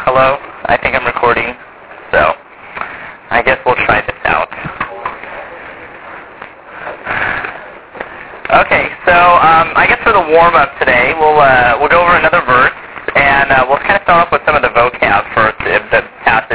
Hello. I think I'm recording, so I guess we'll try this out. Okay, so um, I guess for the warm up today, we'll uh, we'll go over another verse, and uh, we'll kind of start off with some of the vocab first, the past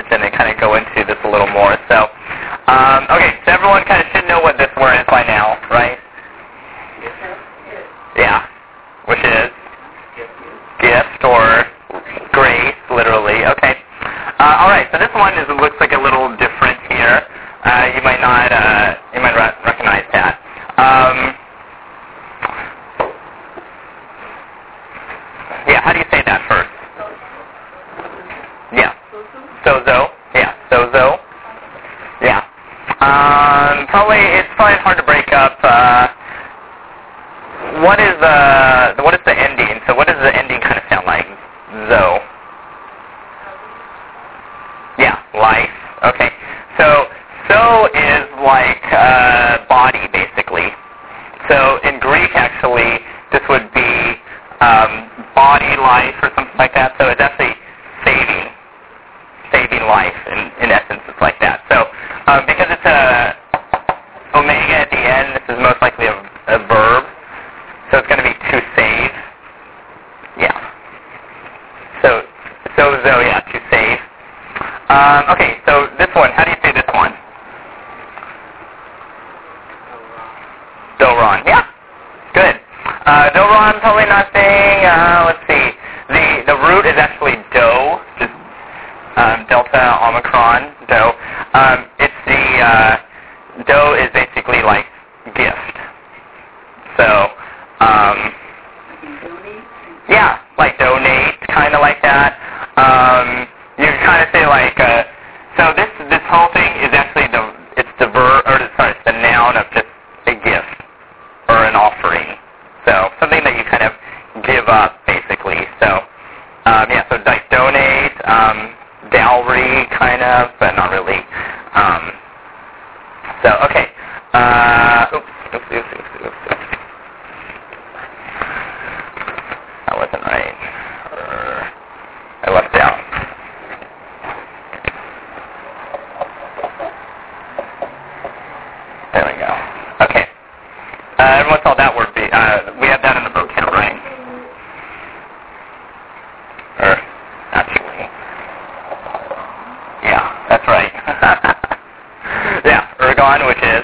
on, which is?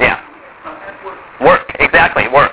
Yeah. Work, exactly, work.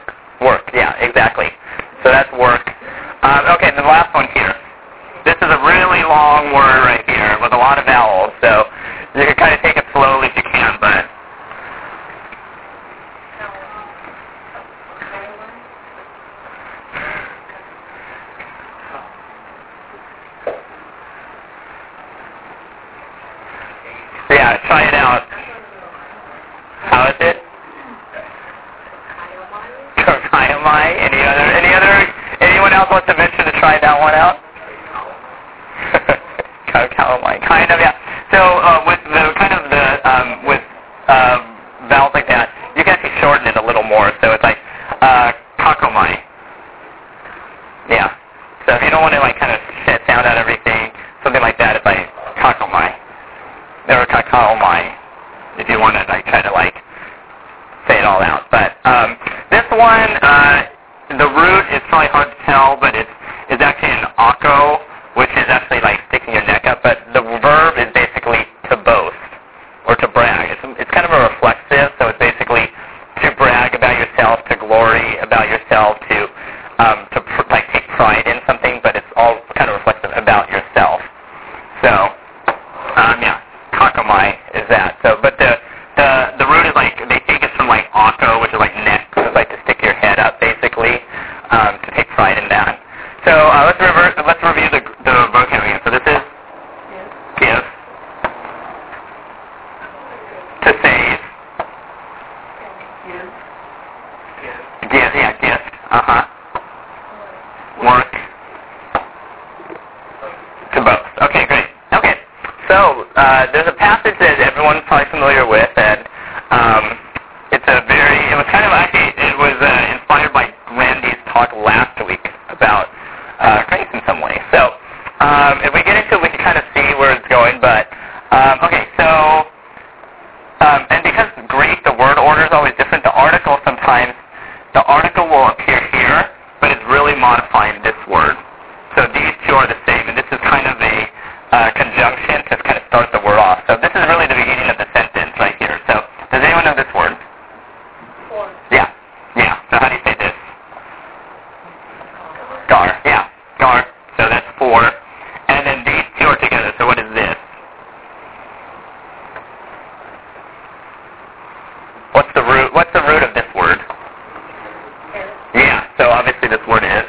Yeah, so obviously this word is.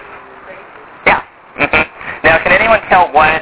Yeah. Mm-hmm. Now, can anyone tell what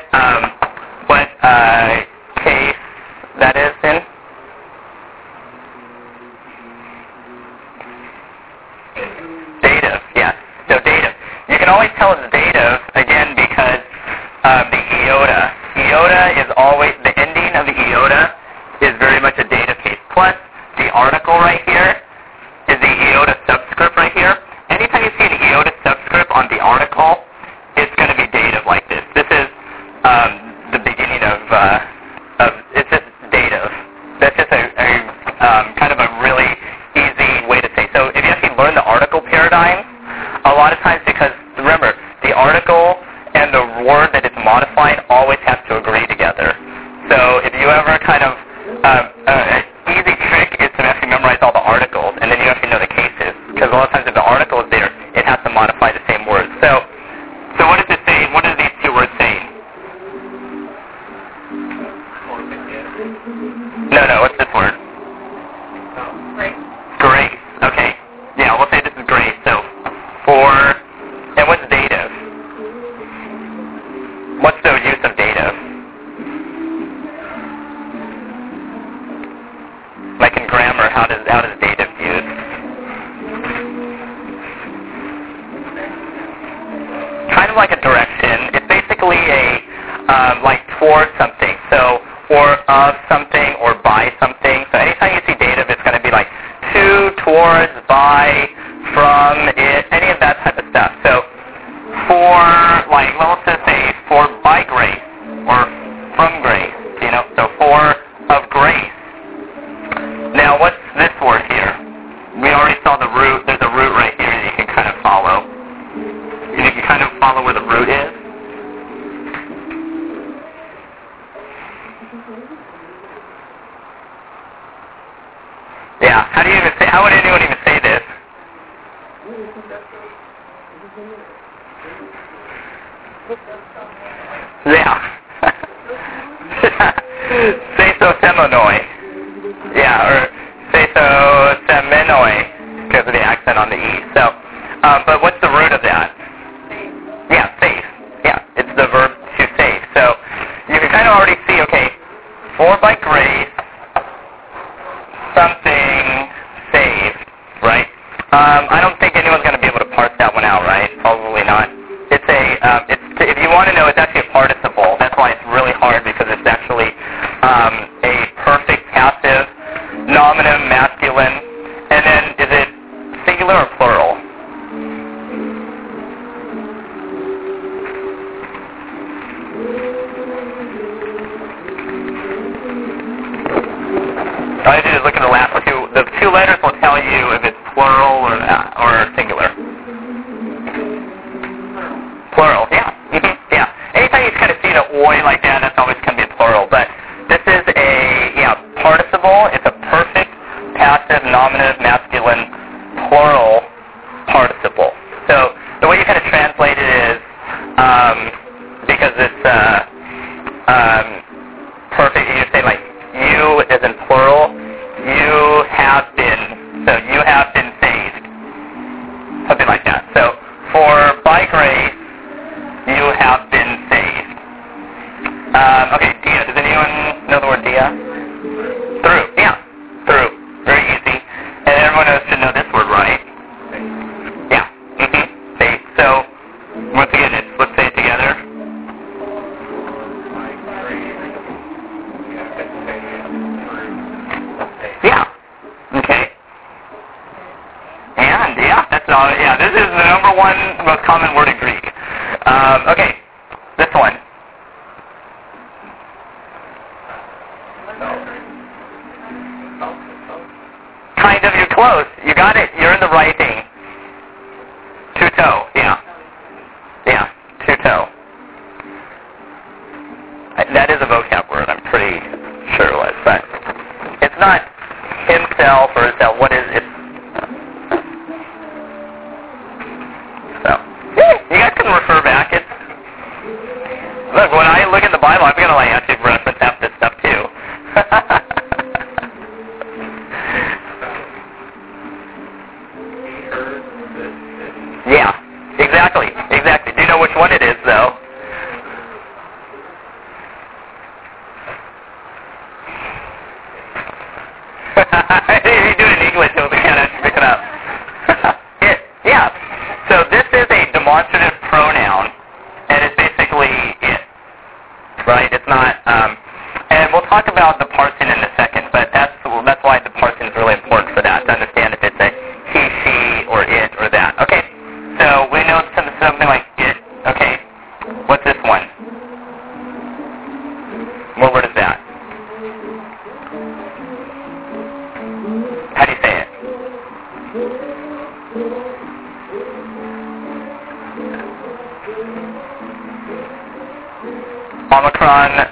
Omicron,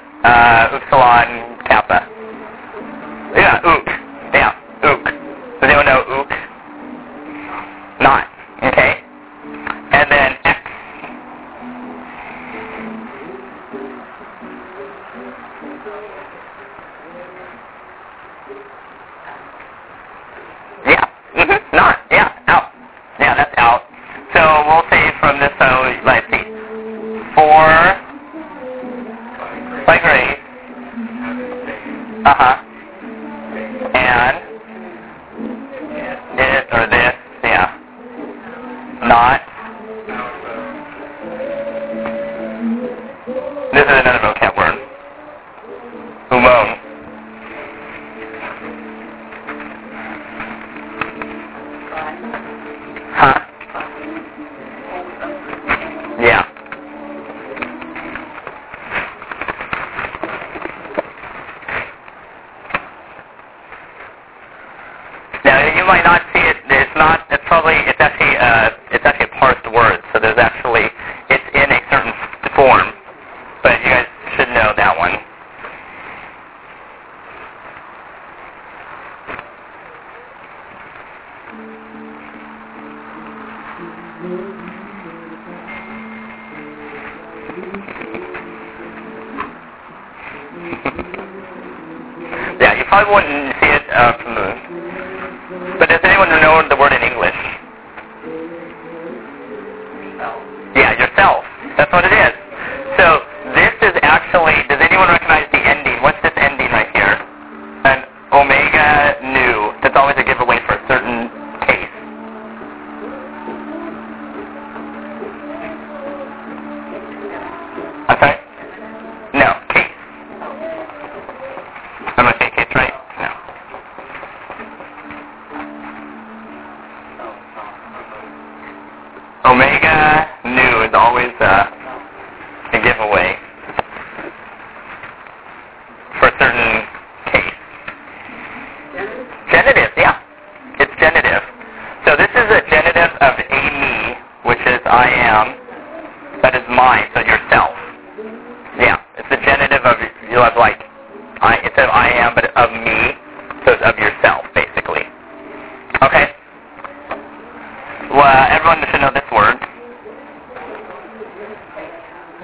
everyone should know this word.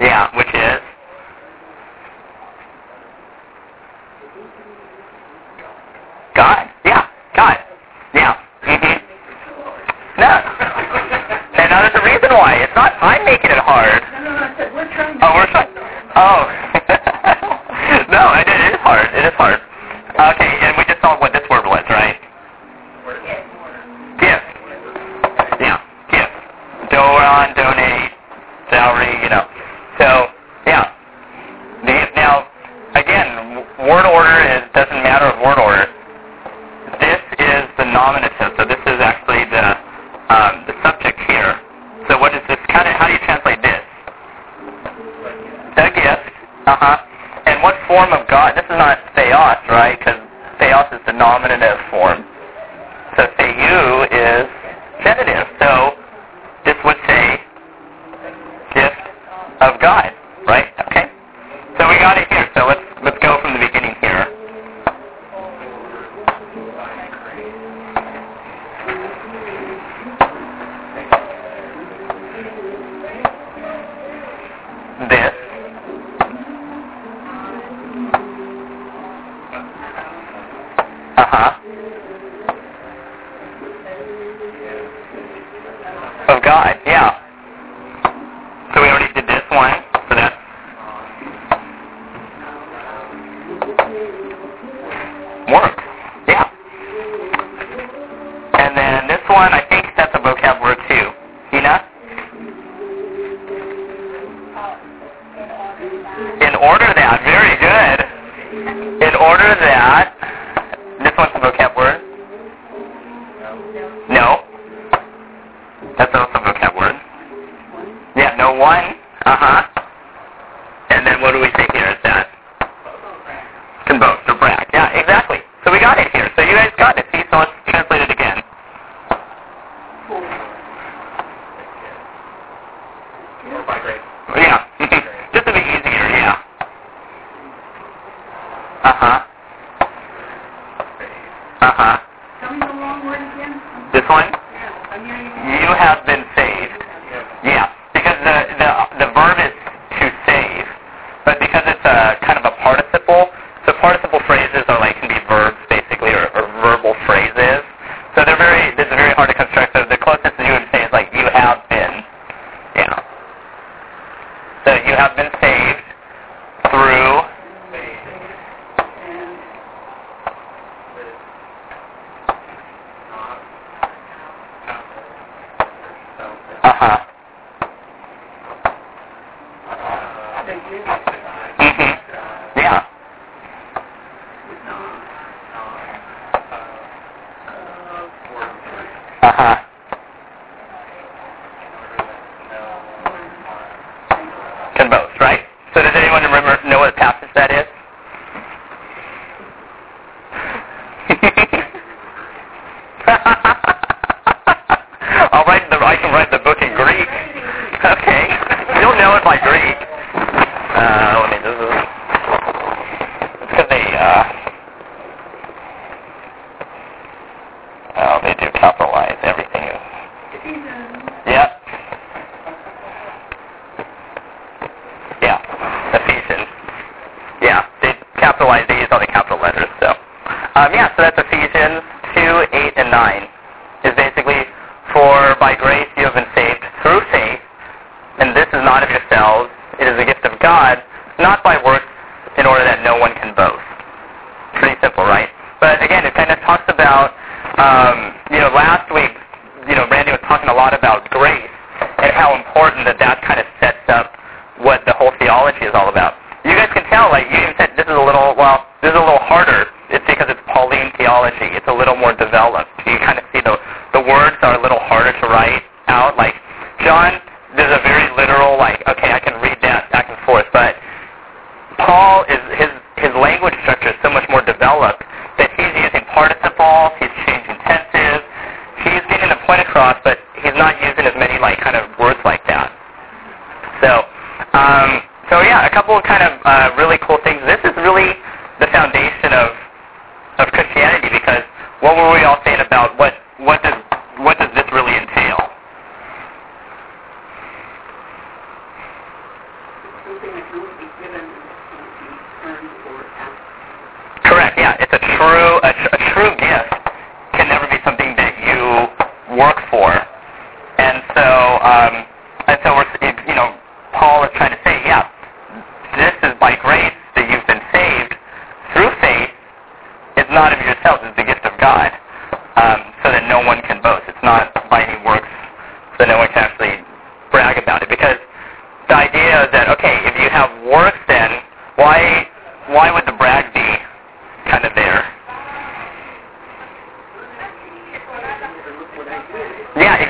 Yeah,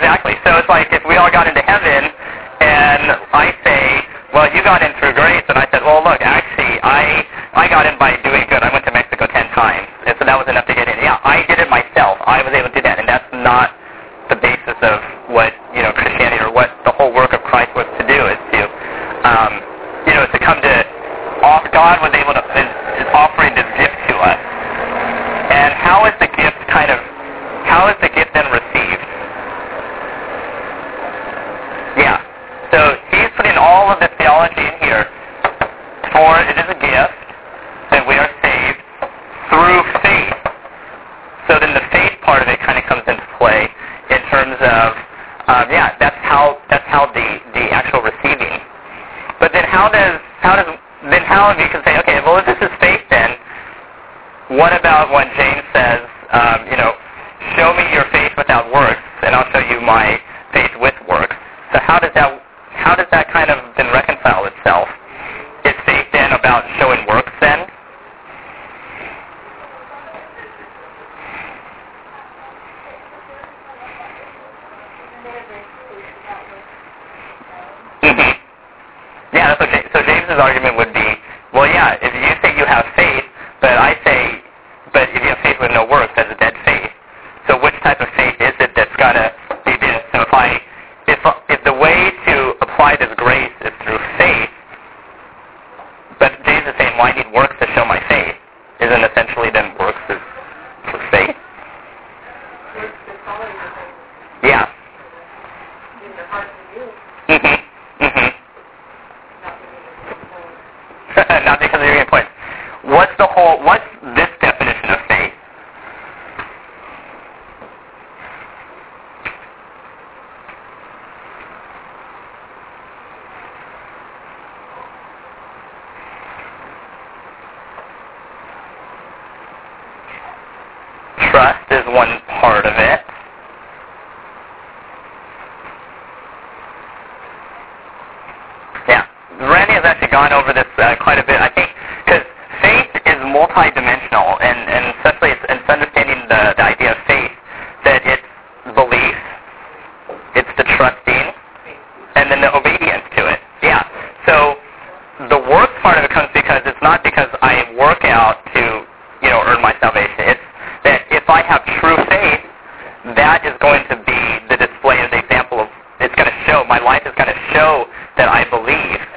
exactly. So it's like if we all got into heaven and I say, well, you got in my life is going to show that I believe.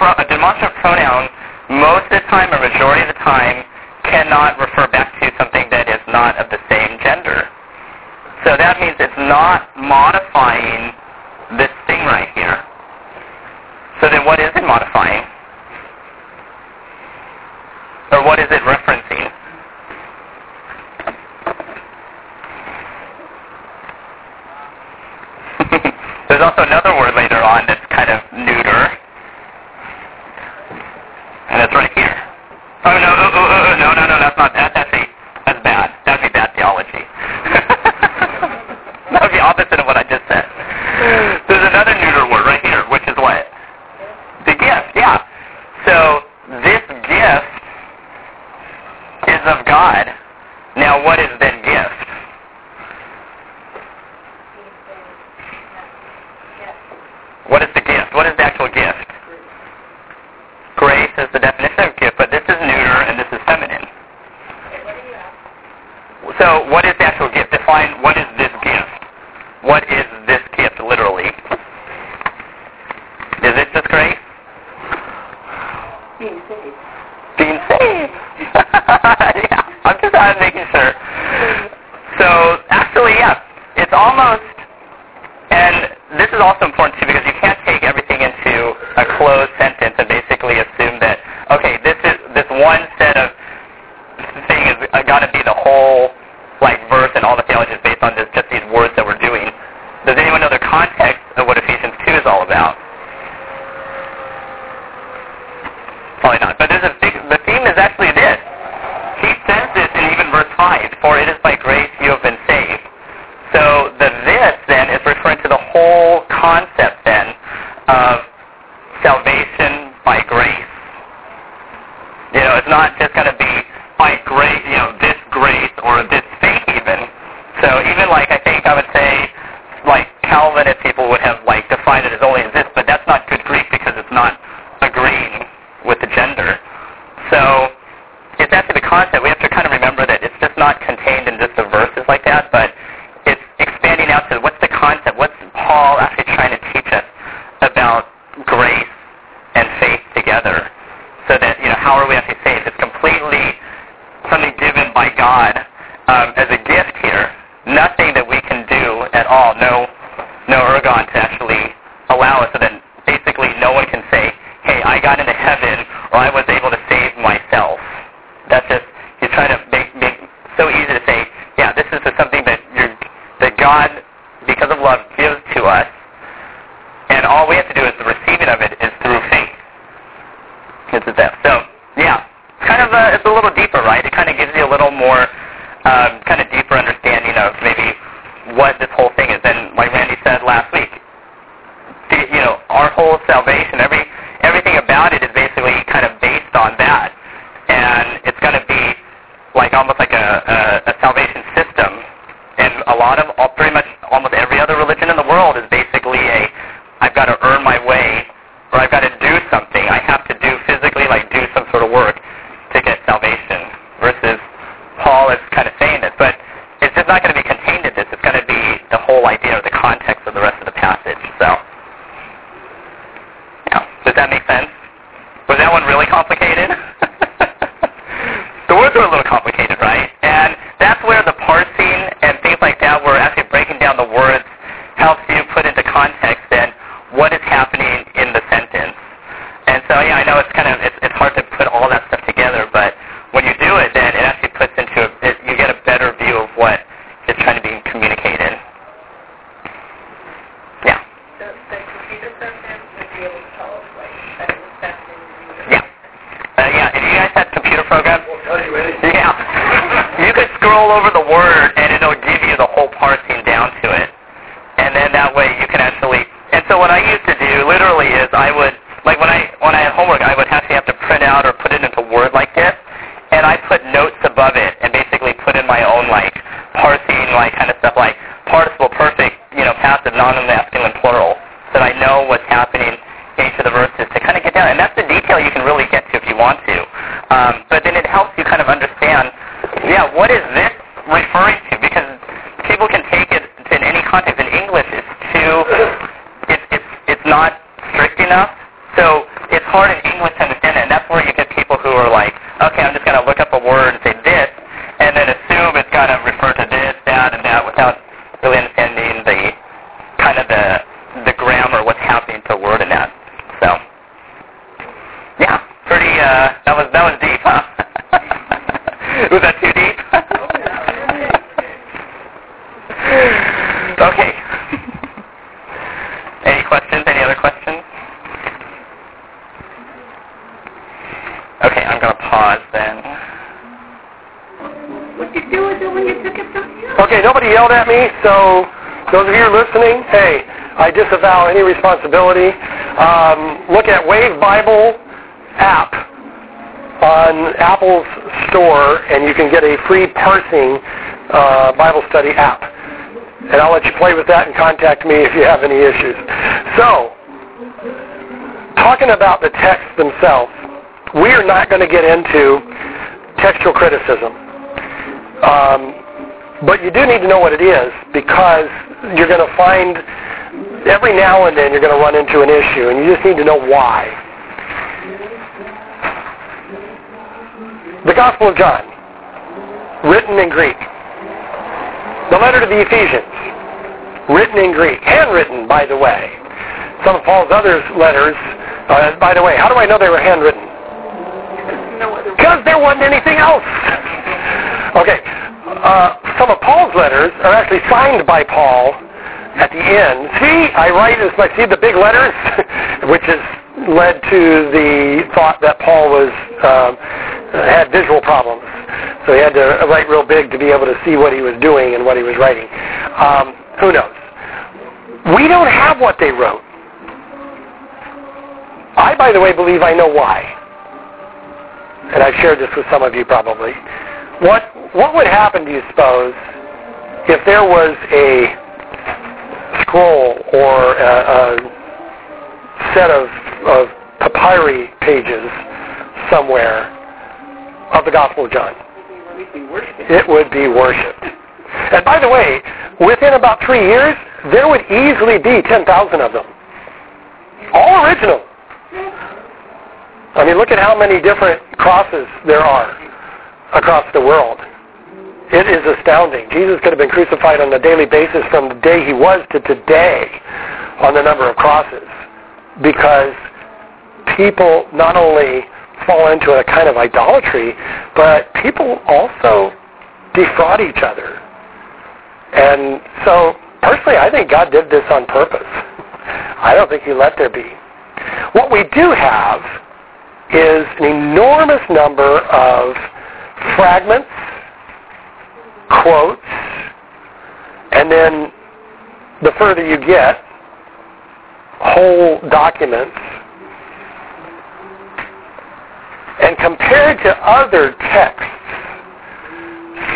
pro, a demonstrative pronoun, most of the time or majority of the time, cannot refer back to something that is not of the same gender. So that means it's not modifying this thing right here. So then what is it modifying? Of you listening, hey, I disavow any responsibility. Um, look at Wave Bible app on Apple's store, and you can get a free parsing uh, Bible study app. And I'll let you play with that and contact me if you have any issues. So, talking about the texts themselves, we are not going to get into textual criticism. Um, but you do need to know what it is because you're going to find every now and then you're going to run into an issue and you just need to know why. The Gospel of John, written in Greek. The letter to the Ephesians, written in Greek. Handwritten, by the way. Some of Paul's other letters, uh, by the way, how do I know they were handwritten? Because there wasn't anything else. okay. Uh, some of Paul's letters are actually signed by Paul at the end. See, I write as I see the big letters, which has led to the thought that Paul was um, had visual problems, so he had to write real big to be able to see what he was doing and what he was writing. Um, who knows? We don't have what they wrote. I, by the way, believe I know why and I've shared this with some of you probably. What what would happen, do you suppose, if there was a scroll or a, a set of, of papyri pages somewhere of the Gospel of John? It would be worshipped. And by the way, within about three years, there would easily be 10,000 of them. All original. I mean, look at how many different crosses there are across the world. It is astounding. Jesus could have been crucified on a daily basis from the day he was to today on the number of crosses because people not only fall into a kind of idolatry, but people also defraud each other. And so, personally, I think God did this on purpose. I don't think he let there be. What we do have is an enormous number of fragments, quotes, and then the further you get, whole documents. And compared to other texts,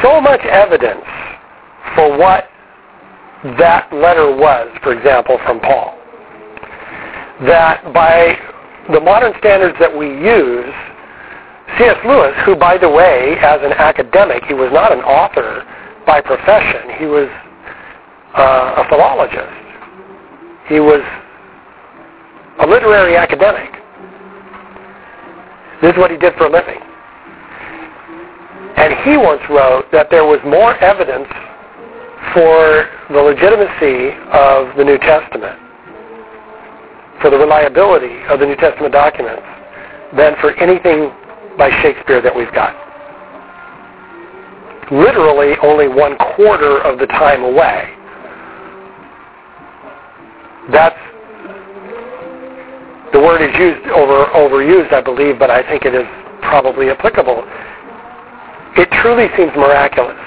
so much evidence for what that letter was, for example, from Paul, that by the modern standards that we use, C.S. Lewis, who, by the way, as an academic, he was not an author by profession. He was uh, a philologist. He was a literary academic. This is what he did for a living. And he once wrote that there was more evidence for the legitimacy of the New Testament for the reliability of the New Testament documents than for anything by Shakespeare that we've got. Literally only one quarter of the time away. That's the word is used over overused, I believe, but I think it is probably applicable. It truly seems miraculous,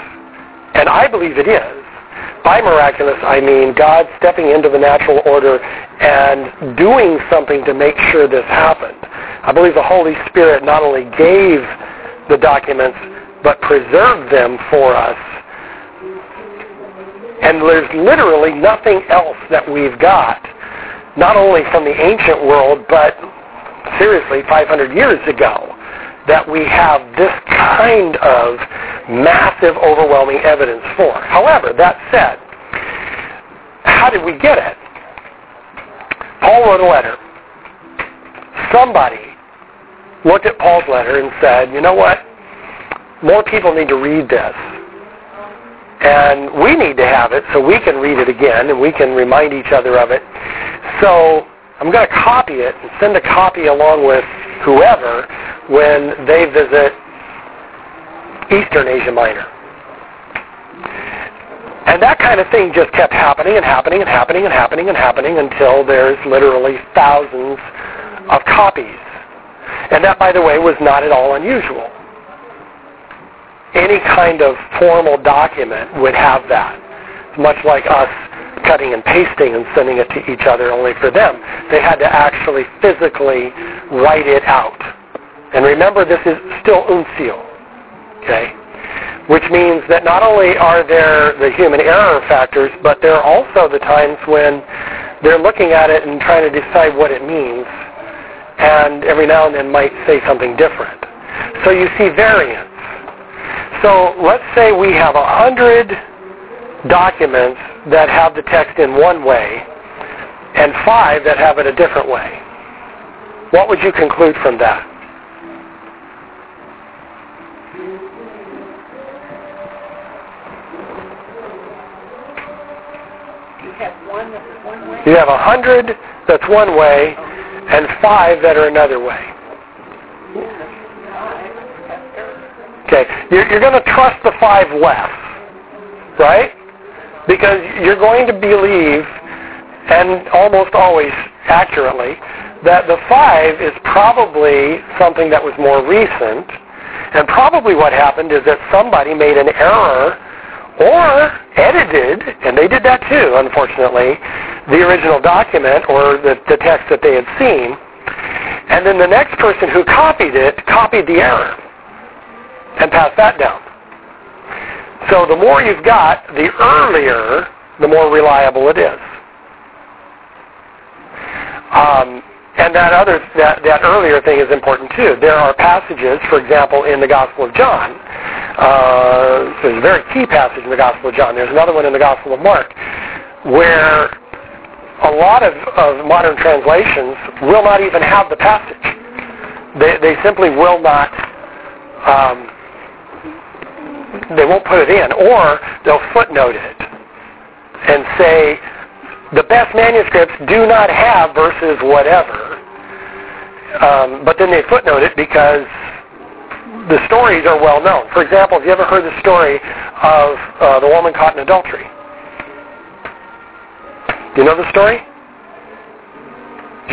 and I believe it is. By miraculous, I mean God stepping into the natural order and doing something to make sure this happened. I believe the Holy Spirit not only gave the documents, but preserved them for us. And there's literally nothing else that we've got, not only from the ancient world, but seriously, 500 years ago, that we have this kind of massive, overwhelming evidence for. However, that said, how did we get it? Paul wrote a letter. Somebody looked at Paul's letter and said, you know what? More people need to read this. And we need to have it so we can read it again and we can remind each other of it. So I'm going to copy it and send a copy along with whoever when they visit Eastern Asia Minor. And that kind of thing just kept happening and happening and happening and happening and happening until there's literally thousands of copies. And that, by the way, was not at all unusual. Any kind of formal document would have that. It's much like us cutting and pasting and sending it to each other, only for them, they had to actually physically write it out. And remember, this is still uncial. Okay? Which means that not only are there the human error factors, but there are also the times when they're looking at it and trying to decide what it means, and every now and then might say something different. So you see variance. So let's say we have a hundred documents that have the text in one way and five that have it a different way. What would you conclude from that? You have one that's one way. You have a hundred that's one way and five that are another way. Okay, you're, you're going to trust the five less, right? Because you're going to believe, and almost always accurately, that the five is probably something that was more recent, and probably what happened is that somebody made an error or edited, and they did that too, unfortunately, the original document or the, the text that they had seen, and then the next person who copied it copied the error and passed that down. So the more you've got, the earlier, the more reliable it is. Um, and that other that, that earlier thing is important too. There are passages, for example, in the Gospel of John. Uh, there's a very key passage in the Gospel of John. There's another one in the Gospel of Mark, where a lot of, of modern translations will not even have the passage. They, they simply will not um, they won't put it in, or they'll footnote it and say the best manuscripts do not have verses whatever, um, but then they footnote it because the stories are well known. For example, have you ever heard the story of uh, the woman caught in adultery? You know the story?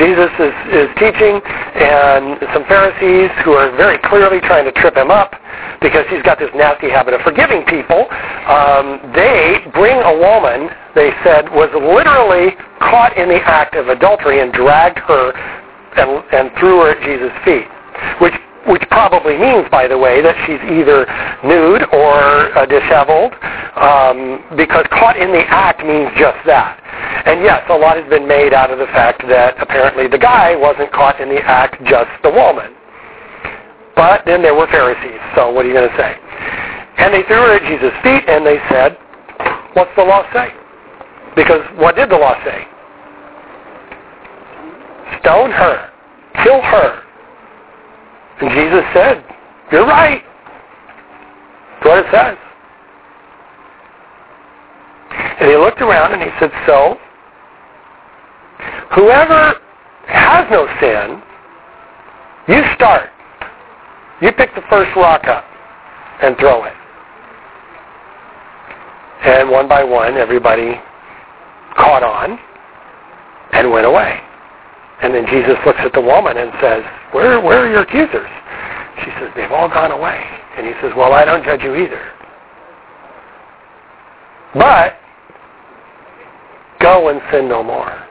Jesus is, is teaching, and some Pharisees who are very clearly trying to trip him up because he's got this nasty habit of forgiving people, um, they bring a woman, they said, was literally caught in the act of adultery and dragged her and, and threw her at Jesus' feet, which which probably means, by the way, that she's either nude or uh, disheveled, um, because caught in the act means just that. And yes, a lot has been made out of the fact that apparently the guy wasn't caught in the act, just the woman. But then there were Pharisees, so what are you going to say? And they threw her at Jesus' feet, and they said, what's the law say? Because what did the law say? Stone her. Kill her. And Jesus said, you're right. That's what it says. And he looked around and he said, so, whoever has no sin, you start. You pick the first rock up and throw it. And one by one, everybody caught on and went away. And then Jesus looks at the woman and says, where, where are your accusers? She says, they've all gone away. And he says, well, I don't judge you either. But go and sin no more.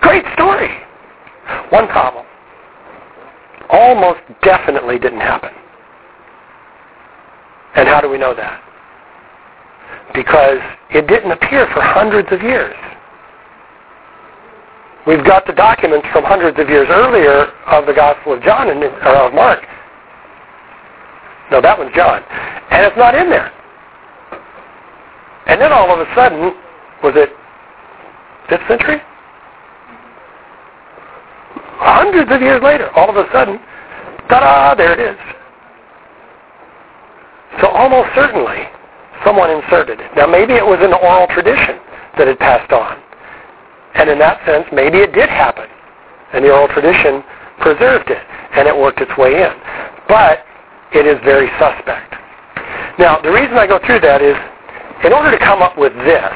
Great story. One problem. Almost definitely didn't happen. And how do we know that? Because it didn't appear for hundreds of years. We've got the documents from hundreds of years earlier of the Gospel of John and or of Mark. No, that one's John, and it's not in there. And then all of a sudden, was it fifth century? hundreds of years later, all of a sudden, ta-da, there it is. So almost certainly, someone inserted it. Now maybe it was an oral tradition that had passed on. And in that sense, maybe it did happen. And the oral tradition preserved it, and it worked its way in. But it is very suspect. Now, the reason I go through that is, in order to come up with this,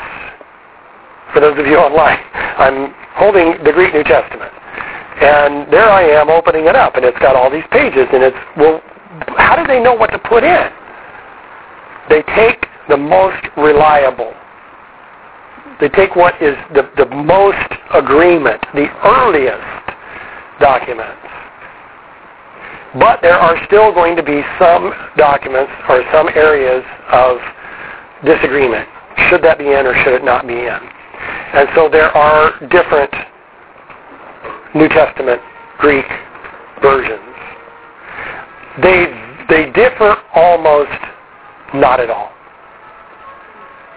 for those of you online, I'm holding the Greek New Testament. And there I am opening it up, and it's got all these pages, and it's, well, how do they know what to put in? They take the most reliable. They take what is the, the most agreement, the earliest documents. But there are still going to be some documents or some areas of disagreement. Should that be in or should it not be in? And so there are different New Testament Greek versions. They, they differ almost not at all.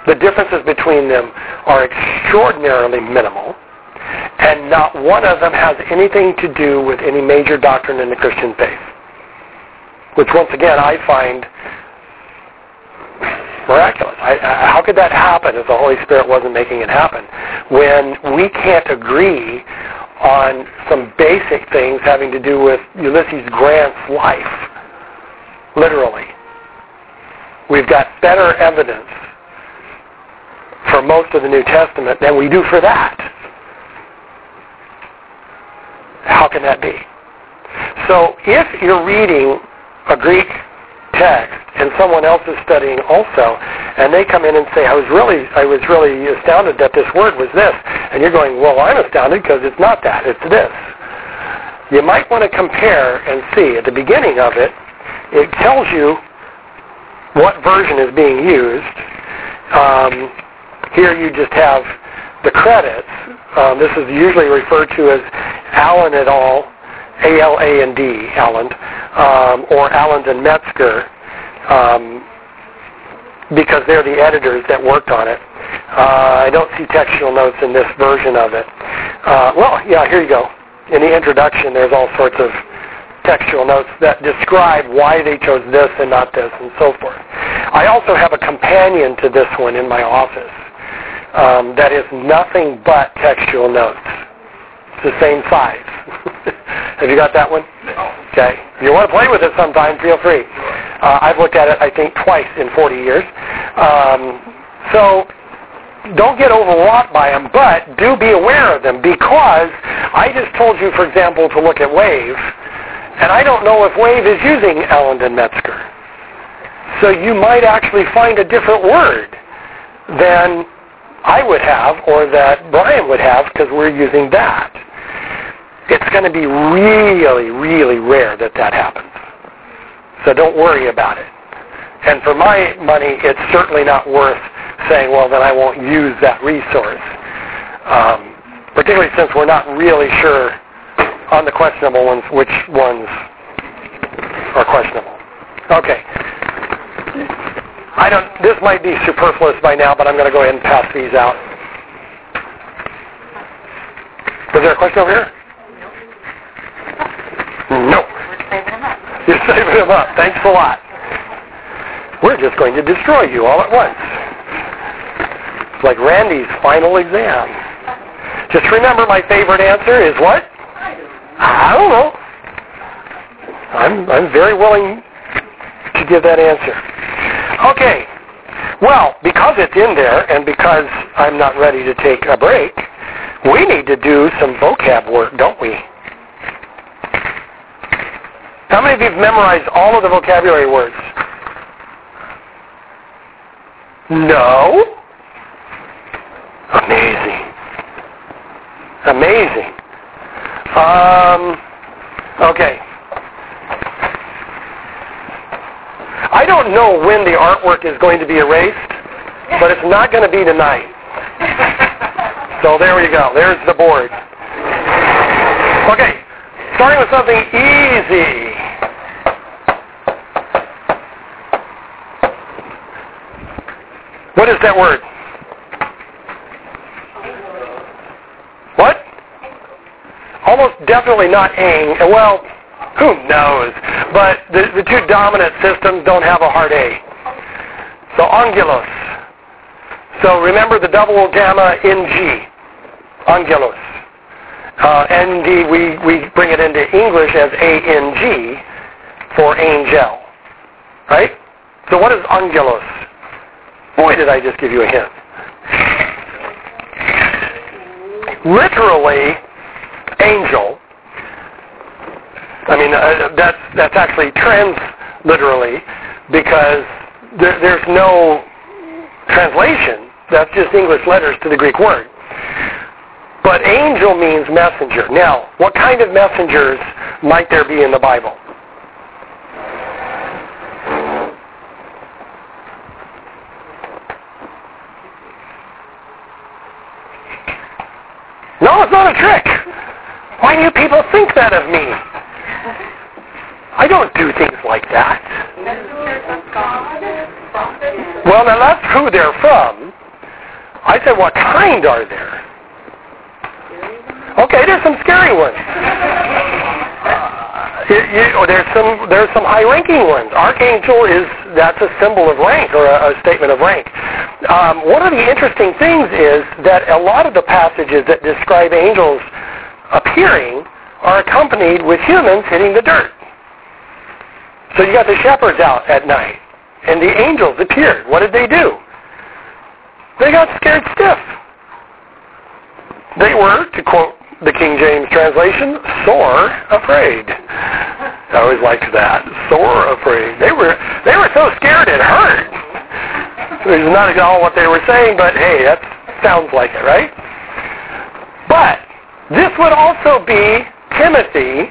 The differences between them are extraordinarily minimal, and not one of them has anything to do with any major doctrine in the Christian faith. Which, once again, I find miraculous. I, I, how could that happen if the Holy Spirit wasn't making it happen? When we can't agree on some basic things having to do with Ulysses Grant's life, literally. We've got better evidence for most of the New Testament than we do for that. How can that be? So if you're reading a Greek text and someone else is studying also, and they come in and say, I was really, I was really astounded that this word was this, and you're going, well, I'm astounded because it's not that, it's this. You might want to compare and see. At the beginning of it, it tells you what version is being used. Um, here you just have the credits. Um, this is usually referred to as Aland et al., A-L-A-N-D, Aland, um, or Aland and Metzger, um, because they're the editors that worked on it. Uh, I don't see textual notes in this version of it. Uh, well, yeah, here you go. In the introduction, there's all sorts of textual notes that describe why they chose this and not this and so forth. I also have a companion to this one in my office um, that is nothing but textual notes. It's the same size. have you got that one? Okay. If you want to play with it sometime, feel free. Uh, I've looked at it, I think, twice in 40 years. Um, so don't get overwrought by them, but do be aware of them because I just told you, for example, to look at Wave, and I don't know if Wave is using Aland and Metzger. So you might actually find a different word than I would have or that Brian would have because we're using that. It's going to be really, really rare that that happens. So don't worry about it. And for my money, it's certainly not worth saying, well, then I won't use that resource. Um, particularly since we're not really sure on the questionable ones which ones are questionable. Okay. I don't. This might be superfluous by now, but I'm going to go ahead and pass these out. Was there a question over here? No. You're saving them up. Thanks a lot. We're just going to destroy you all at once. It's like Randy's final exam. Just remember my favorite answer is what? I don't know. I'm, I'm very willing to give that answer. Okay. Well, because it's in there and because I'm not ready to take a break, we need to do some vocab work, don't we? How many of you have memorized all of the vocabulary words? No? Amazing. Amazing. Um, okay. I don't know when the artwork is going to be erased, but it's not going to be tonight. So there you go. There's the board. Okay. Starting with something easy. What is that word? What? Almost definitely not ang. Well, who knows? But the, the two dominant systems don't have a hard A. So angelos. So remember the double gamma in G. Angelos. Uh, we, we bring it into English as A-N-G for angel. Right? So what is angelos? Boy, did I just give you a hint. Literally, angel. I mean, uh, that's, that's actually trans literally because there, there's no translation. That's just English letters to the Greek word. But angel means messenger. Now, what kind of messengers might there be in the Bible? No, it's not a trick. Why do you people think that of me? I don't do things like that. Well, now that's who they're from. I said, what kind are there? Okay, there's some scary ones. You, you, oh, there's some there's some high-ranking ones. Archangel is that's a symbol of rank or a, a statement of rank. Um, one of the interesting things is that a lot of the passages that describe angels appearing are accompanied with humans hitting the dirt. So you got the shepherds out at night, and the angels appeared. What did they do? They got scared stiff. They were, to quote the King James translation, sore afraid. I always liked that. Sore afraid. They were they were so scared it hurt. It's not at all what they were saying, but hey, that sounds like it, right? But this would also be Timothy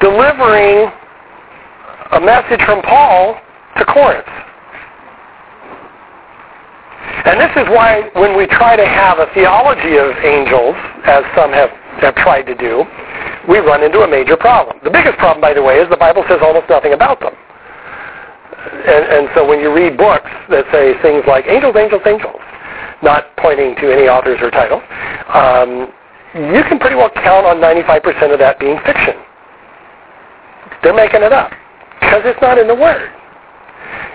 delivering a message from Paul to Corinth. And this is why when we try to have a theology of angels, as some have, have tried to do, we run into a major problem. The biggest problem, by the way, is the Bible says almost nothing about them. And, and so when you read books that say things like angels, angels, angels, not pointing to any authors or title, um, you can pretty well count on 95% of that being fiction. They're making it up because it's not in the Word.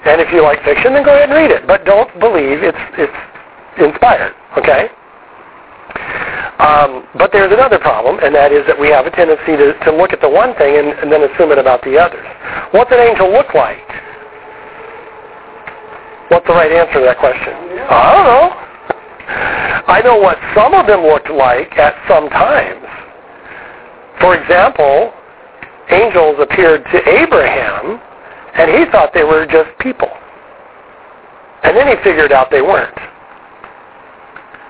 And if you like fiction, then go ahead and read it. But don't believe it's it's inspired. Okay. Um, but there's another problem, and that is that we have a tendency to, to look at the one thing and, and then assume it about the others. What's an angel look like? What's the right answer to that question? I don't know. I know what some of them looked like at some times. For example, angels appeared to Abraham and he thought they were just people. And then he figured out they weren't.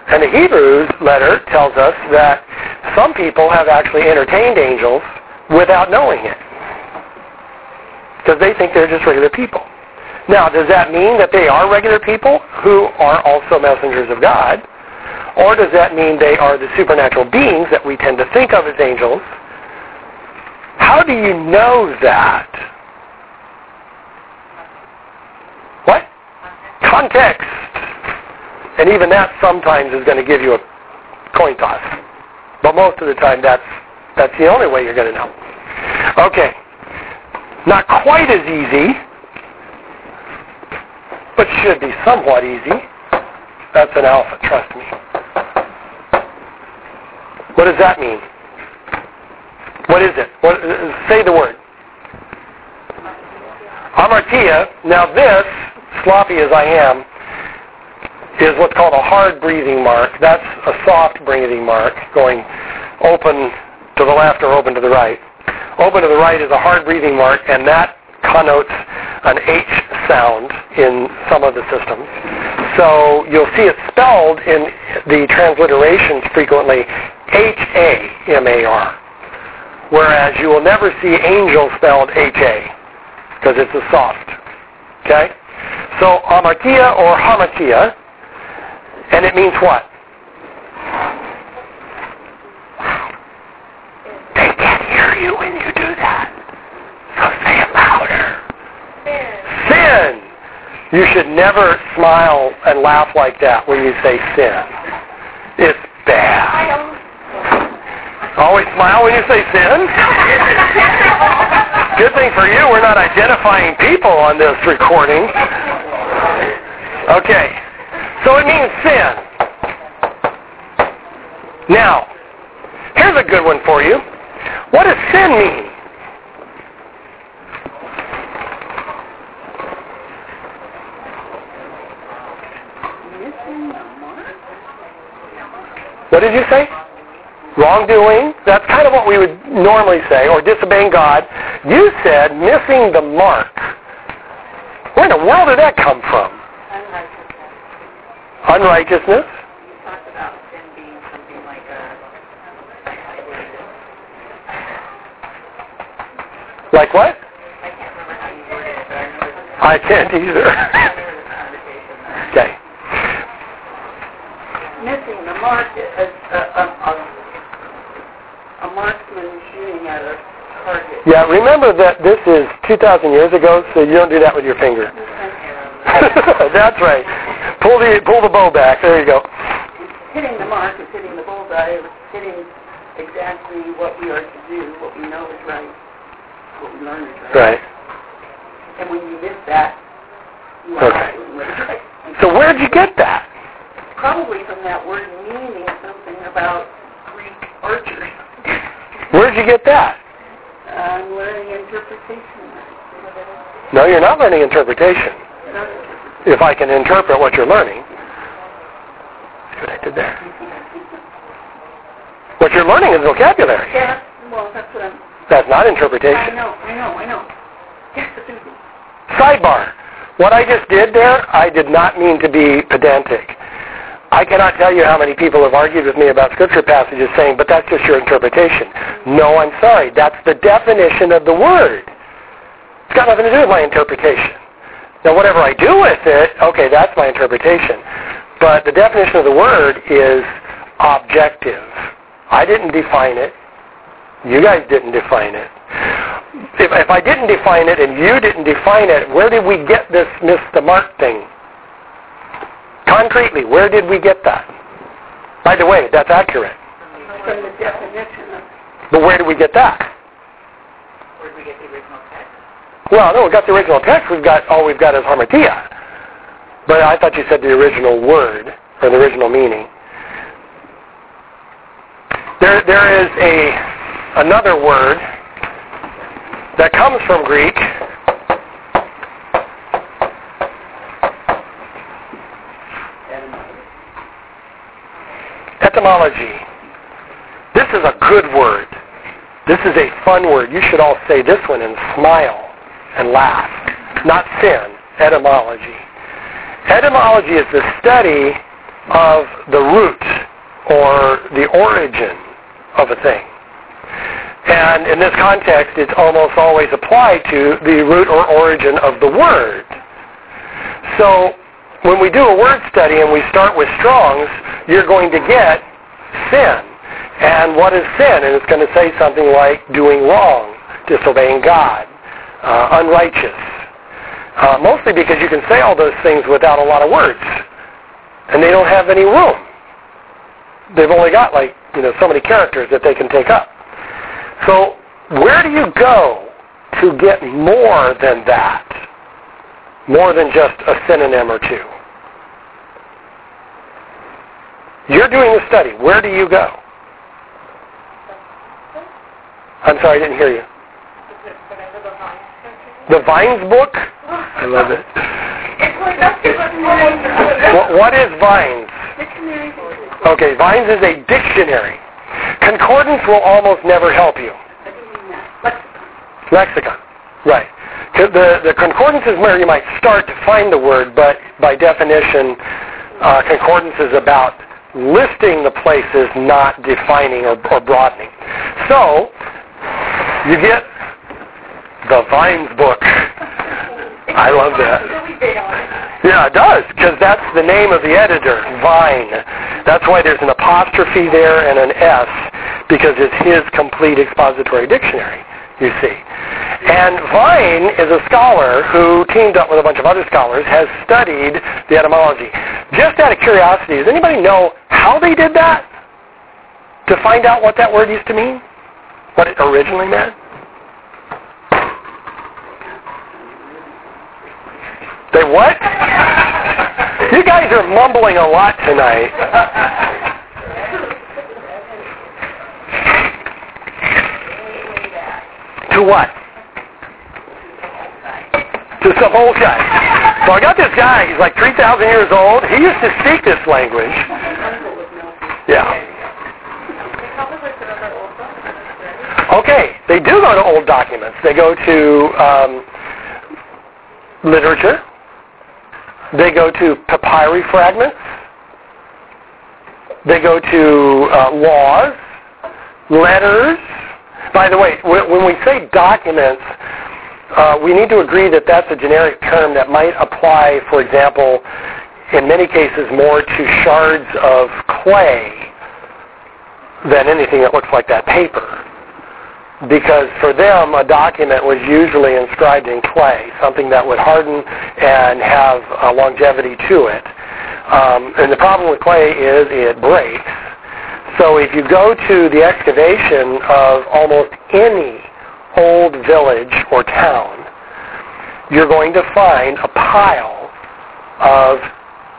And the Hebrews letter tells us that some people have actually entertained angels without knowing it. Because they think they're just regular people. Now, does that mean that they are regular people who are also messengers of God? Or does that mean they are the supernatural beings that we tend to think of as angels? How do you know that? What? Context. And even that sometimes is going to give you a coin toss. But most of the time that's that's the only way you're going to know. Okay. Not quite as easy, but should be somewhat easy. That's an alpha, trust me. What does that mean? What is it? What, uh, say the word. Hamartia. Now this, sloppy as I am, is what's called a hard breathing mark. That's a soft breathing mark, going open to the left or open to the right. Open to the right is a hard breathing mark, and that connotes an H sound in some of the systems. So you'll see it spelled in the transliterations frequently H-A-M-A-R. Whereas you will never see angel spelled H-A because it's a soft. Okay? So hamartia or hamatia, and it means what? They can't hear you when you do that. So say it louder. Sin. You should never smile and laugh like that when you say sin. It's bad. Always smile when you say sin. Good thing for you, we're not identifying people on this recording. Okay. So it means sin. Now, here's a good one for you. What does sin mean? Missing the mark? What did you say? Wrongdoing. That's kind of what we would normally say, or disobeying God. You said missing the mark. Where in the world did that come from? Unrighteousness. Unrighteousness? Like what? I can't remember how you worded it. I can't either. okay. Missing the mark is a, a, a, a marksman shooting at a target. Yeah, remember that this is 2,000 years ago, so you don't do that with your finger. That's right. Pull the pull the bow back. There you go. Hitting the mark is hitting the bullseye, it's hitting exactly what we are to do, what we know is right, what we learn is right. Right. And when you miss that, you are Okay. not doing what is right. So where'd you get that? Probably from that word meaning something about Greek archers. Where'd you get that? I'm learning interpretation. No, you're not learning interpretation. If I can interpret what you're learning. See what I did there? What you're learning is vocabulary. Yeah, well, that's what I'm... That's not I interpretation. know, I know, I know. Yes, but. Sidebar. What I just did there, I did not mean to be pedantic. I cannot tell you how many people have argued with me about scripture passages saying, but that's just your interpretation. No, I'm sorry. That's the definition of the word. It's got nothing to do with my interpretation. Now, whatever I do with it, okay, that's my interpretation. But the definition of the word is objective. I didn't define it. You guys didn't define it. If, if I didn't define it and you didn't define it, where did we get this miss the mark thing? Concretely, where did we get that? By the way, that's accurate. From the definition of... But where did we get that? Where did we get the original text? Well, no, we got the original text. We've got all we've got is harmatia. But I thought you said the original word or the original meaning. There, there is a another word that comes from Greek. Etymology. This is a good word. This is a fun word. You should all say this one and smile and laugh. Not sin. Etymology. Etymology is the study of the root or the origin of a thing. And in this context, it's almost always applied to the root or origin of the word. So when we do a word study and we start with Strong's, you're going to get sin. And what is sin? And it's going to say something like doing wrong, disobeying God, uh, unrighteous. Uh, mostly because you can say all those things without a lot of words. And they don't have any room. They've only got like, you know, so many characters that they can take up. So where do you go to get more than that? More than just a synonym or two? You're doing the study. Where do you go? I'm sorry, I didn't hear you. The Vines book? I love it. What, what is Vines? Okay, Vines is a dictionary. Concordance will almost never help you. Lexicon. Right. The, the concordance is where you might start to find the word, but by definition, uh, concordance is about listing the places, not defining or, or broadening. So, you get the Vines book. I love that. Yeah, it does, because that's the name of the editor, Vine. That's why there's an apostrophe there and an S, because it's his complete expository dictionary, you see. And Vine is a scholar who teamed up with a bunch of other scholars, has studied the etymology. Just out of curiosity, does anybody know how they did that? to find out what that word used to mean? What it originally meant? They what? You guys are mumbling a lot tonight. To what? To some old guy. So I got this guy, he's like 3,000 years old. He used to speak this language. Yeah. Okay, they do go to old documents. They go to um, literature. They go to papyri fragments. They go to uh, laws, letters. By the way, when we say documents, uh, we need to agree that that's a generic term that might apply, for example, in many cases more to shards of clay than anything that looks like that paper. Because for them, a document was usually inscribed in clay, something that would harden and have a longevity to it. Um, and the problem with clay is it breaks. So if you go to the excavation of almost any old village or town, you're going to find a pile of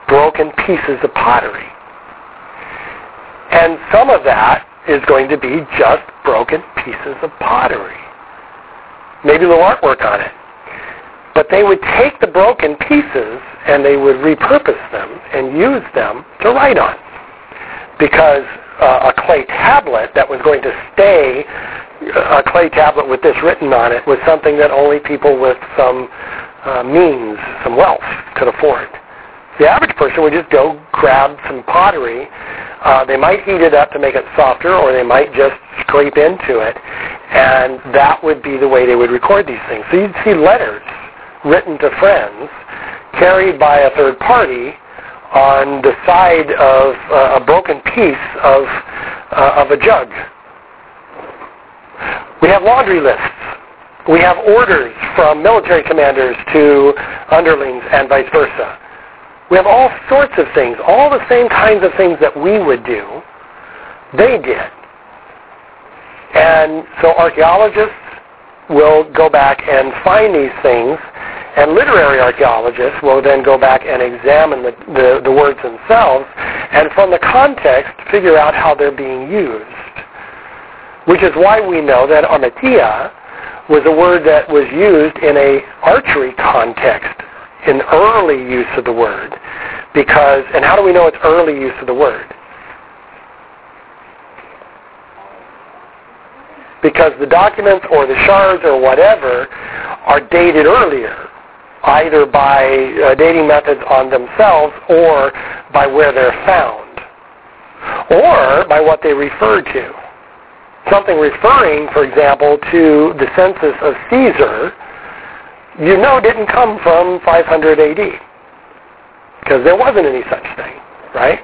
broken pieces of pottery. And some of that is going to be just broken pieces of pottery. Maybe a little artwork on it. But they would take the broken pieces and they would repurpose them and use them to write on. Because uh, a clay tablet that was going to stay a clay tablet with this written on it was something that only people with some uh, means, some wealth, could afford. The average person would just go grab some pottery. Uh, they might heat it up to make it softer, or they might just scrape into it, and that would be the way they would record these things. So you'd see letters written to friends carried by a third party on the side of uh, a broken piece of, uh, of a jug. We have laundry lists. We have orders from military commanders to underlings and vice versa. We have all sorts of things, all the same kinds of things that we would do, they did. And so archaeologists will go back and find these things, and literary archaeologists will then go back and examine the, the, the words themselves, and from the context, figure out how they're being used. Which is why we know that armatia was a word that was used in a archery context, in early use of the word. Because, and how do we know it's early use of the word? Because the documents or the shards or whatever are dated earlier, either by uh, dating methods on themselves or by where they're found, or by what they refer to. Something referring, for example, to the census of Caesar, you know didn't come from 500 AD because there wasn't any such thing, right?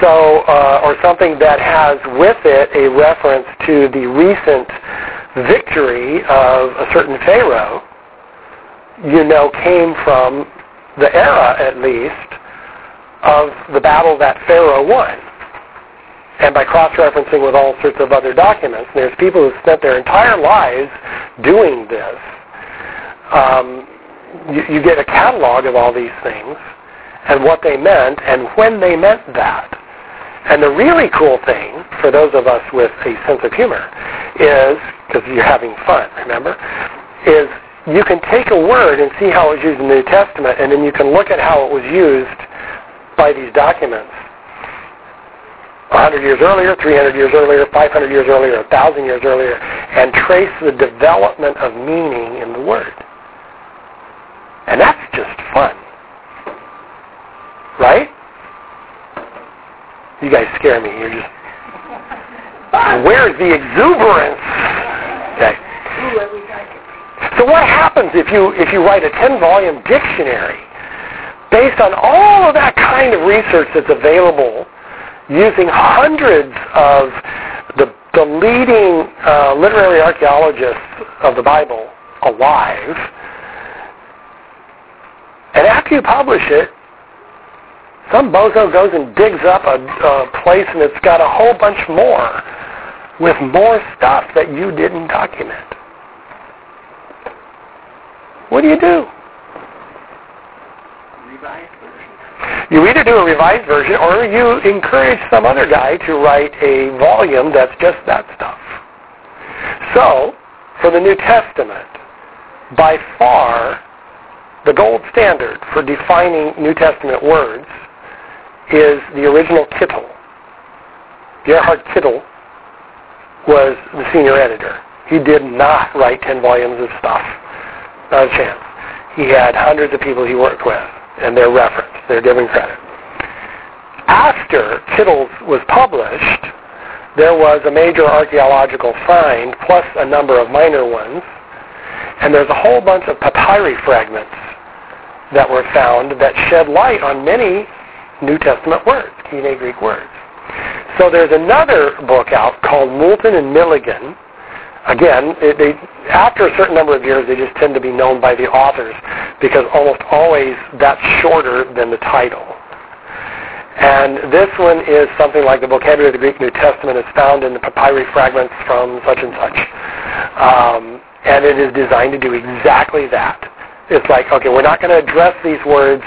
So, uh, or something that has with it a reference to the recent victory of a certain pharaoh, you know, came from the era, at least, of the battle that pharaoh won. And by cross-referencing with all sorts of other documents, there's people who spent their entire lives doing this. Um, you, you get a catalog of all these things and what they meant and when they meant that. And the really cool thing for those of us with a sense of humor is, because you're having fun, remember, is you can take a word and see how it was used in the New Testament, and then you can look at how it was used by these documents. 100 years earlier, 300 years earlier, 500 years earlier, 1,000 years earlier, and trace the development of meaning in the word. And that's just fun. Right? You guys scare me. You're just. Where's the exuberance? Okay. So what happens if you if you write a 10 volume dictionary based on all of that kind of research that's available using hundreds of the, the leading uh, literary archaeologists of the Bible alive, and after you publish it, Some bozo goes and digs up a, a place and it's got a whole bunch more with more stuff that you didn't document. What do you do? You either do a revised version or you encourage some other guy to write a volume that's just that stuff. So, for the New Testament, by far the gold standard for defining New Testament words is the original Kittel. Gerhard Kittel was the senior editor. He did not write 10 volumes of stuff. Not a chance. He had hundreds of people he worked with, and they're referenced. They're given credit. After Kittel's was published, there was a major archaeological find plus a number of minor ones, and there's a whole bunch of papyri fragments that were found that shed light on many New Testament words, Koine Greek words. So there's another book out called Moulton and Milligan. Again, it, they, after a certain number of years, they just tend to be known by the authors because almost always that's shorter than the title. And this one is something like the vocabulary of the Greek New Testament is found in the papyri fragments from such and such. Um, and it is designed to do exactly that. It's like, okay, we're not going to address these words,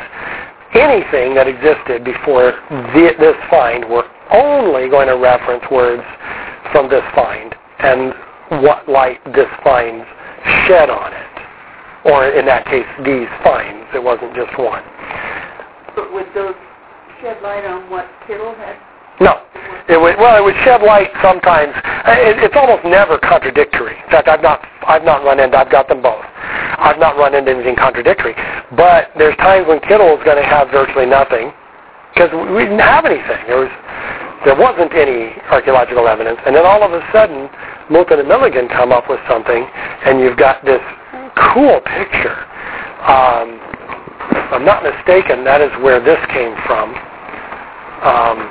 anything that existed before the, this find. We're only going to reference words from this find and what light this find shed on it. Or in that case, these finds. It wasn't just one. But would those shed light on what Kittel had? No. It would, well, it would shed light sometimes. Uh, it, it's almost never contradictory. In fact, I've not, I've not run into, I've got them both. I've not run into anything contradictory. But there's times when Kittel is going to have virtually nothing because we didn't have anything. There was, there wasn't any archaeological evidence. And then all of a sudden, Moulton and Milligan come up with something, and you've got this cool picture. Um, if I'm not mistaken, that is where this came from. Um,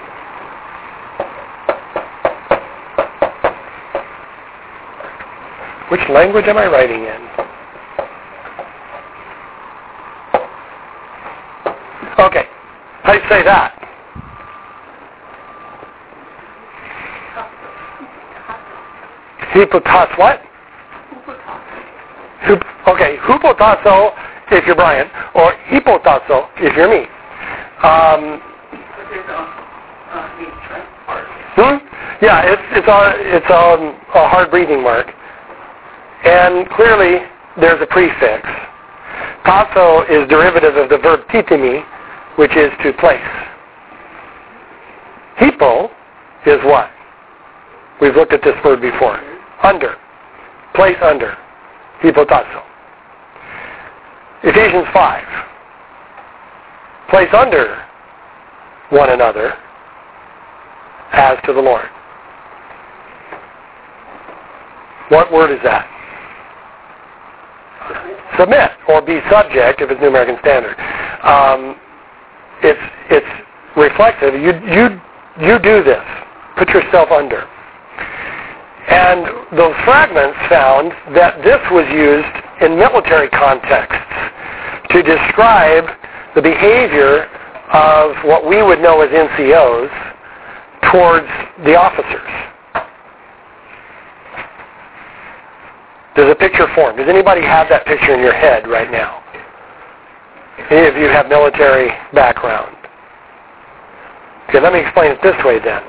which language am I writing in? Okay, you say that? Hypotas what? Hup, okay, hupotasso if you're Brian, or hipotasso if you're me. Um, But there's a, uh, hmm? Yeah, it's it's a it's a, a hard breathing mark, and clearly there's a prefix. Tasso is derivative of the verb titimi, which is to place. Hippo is what? We've looked at this word before. Under. Place under. Hipotasso. Ephesians 5. Place under one another as to the Lord. What word is that? Submit or be subject if it's New American Standard. Um, it's it's reflexive. You you you do this. Put yourself under. And those fragments found that this was used in military contexts to describe the behavior of what we would know as NCOs towards the officers. There's a picture form? Does anybody have that picture in your head right now? Any of you have military background? Okay, let me explain it this way then.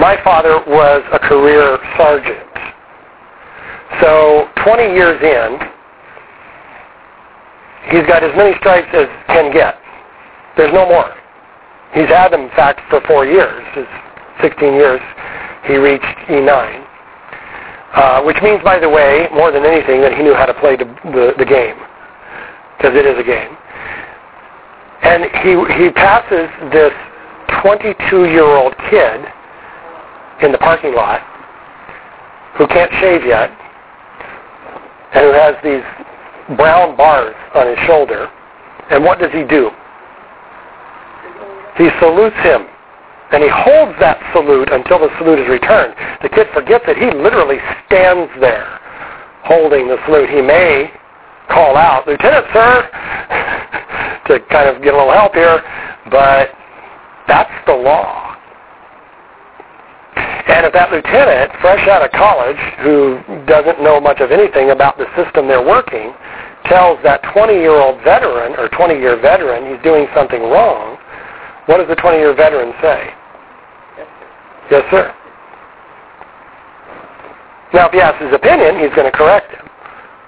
My father was a career sergeant. So 20 years in, he's got as many stripes as can get. There's no more. He's had them, in fact, for four years. His 16 years, he reached E9. Uh, which means, by the way, more than anything, that he knew how to play the, the, the game. Because it is a game. And he, he passes this 22-year-old kid in the parking lot who can't shave yet and who has these brown bars on his shoulder. And what does he do? He salutes him. And he holds that salute until the salute is returned. The kid forgets that He literally stands there holding the salute. He may call out, Lieutenant, sir, to kind of get a little help here, but That's the law. And if that lieutenant, fresh out of college, who doesn't know much of anything about the system they're working, tells that 20-year-old veteran or 20-year veteran he's doing something wrong, what does the 20-year veteran say? Yes, sir. Yes, sir. Now, if he asks his opinion, he's going to correct him.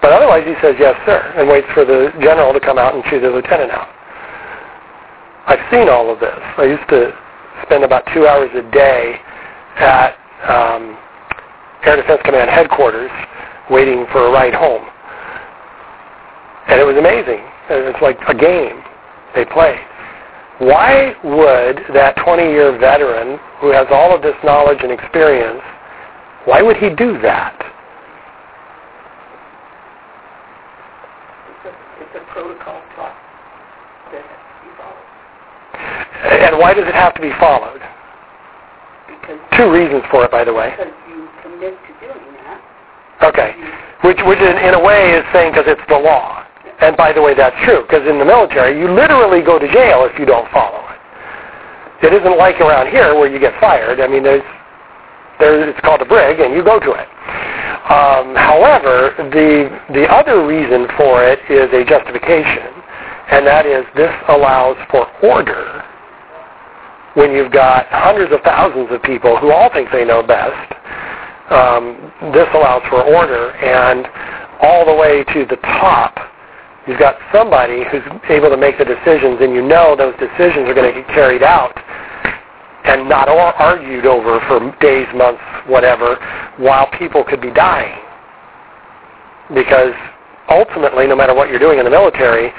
But otherwise, he says, yes, sir, and waits for the general to come out and chew the lieutenant out. I've seen all of this. I used to spend about two hours a day at um, Air Defense Command headquarters waiting for a ride home. And it was amazing. It's like a game they played. Why would that 20-year veteran who has all of this knowledge and experience, why would he do that? It's a, it's a protocol taught that has to be followed. And why does it have to be followed? Because, Two reasons for it, by the way. because you commit to doing that. Okay. Which, which in, in a way is saying because it's the law. And by the way, that's true, because in the military, you literally go to jail if you don't follow it. It isn't like around here where you get fired. I mean, there's, there, it's called a brig, and you go to it. Um, however, the, the other reason for it is a justification, and that is this allows for order when you've got hundreds of thousands of people who all think they know best. Um, this allows for order, and all the way to the top, you've got somebody who's able to make the decisions, and you know those decisions are going to get carried out and not argued over for days, months, whatever, while people could be dying. Because ultimately, no matter what you're doing in the military,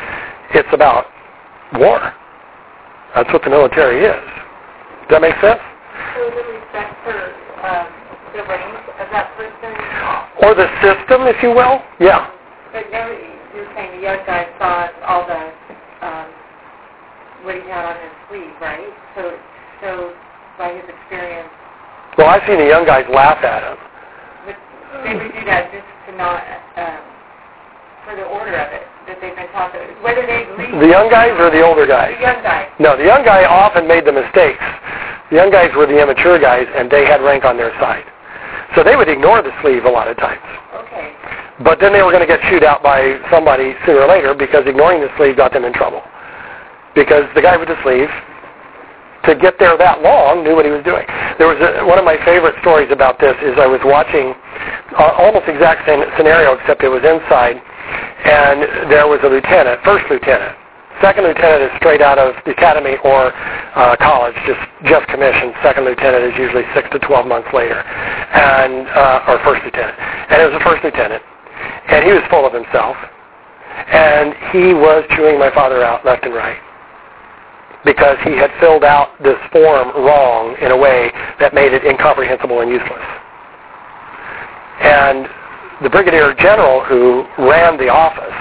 it's about war. That's what the military is. Does that make sense? So the respect for um, the range of that person. Or the system, if you will? Yeah. But now you're saying the young guy saw all the um, what he had on his sleeve, right? So, so by his experience, Well, I've seen the young guys laugh at him. but they would do that just to not um, for the order of it that they've been taught. That, whether they The young guys or the older guys? the young guys. No, the young guy often made the mistakes. The young guys were the immature guys, and they had rank on their side. So they would ignore the sleeve a lot of times. Okay. But then they were going to get chewed out by somebody sooner or later because ignoring the sleeve got them in trouble. Because the guy with the sleeve, to get there that long, knew what he was doing. There was a, one of my favorite stories about this is I was watching uh, almost exact same scenario except it was inside, and there was a lieutenant, first lieutenant. Second lieutenant is straight out of the academy or uh, college, just just commissioned. Second lieutenant is usually six to twelve months later, and uh, or first lieutenant. And it was a first lieutenant, and he was full of himself, and he was chewing my father out left and right because he had filled out this form wrong in a way that made it incomprehensible and useless. And the brigadier general who ran the office,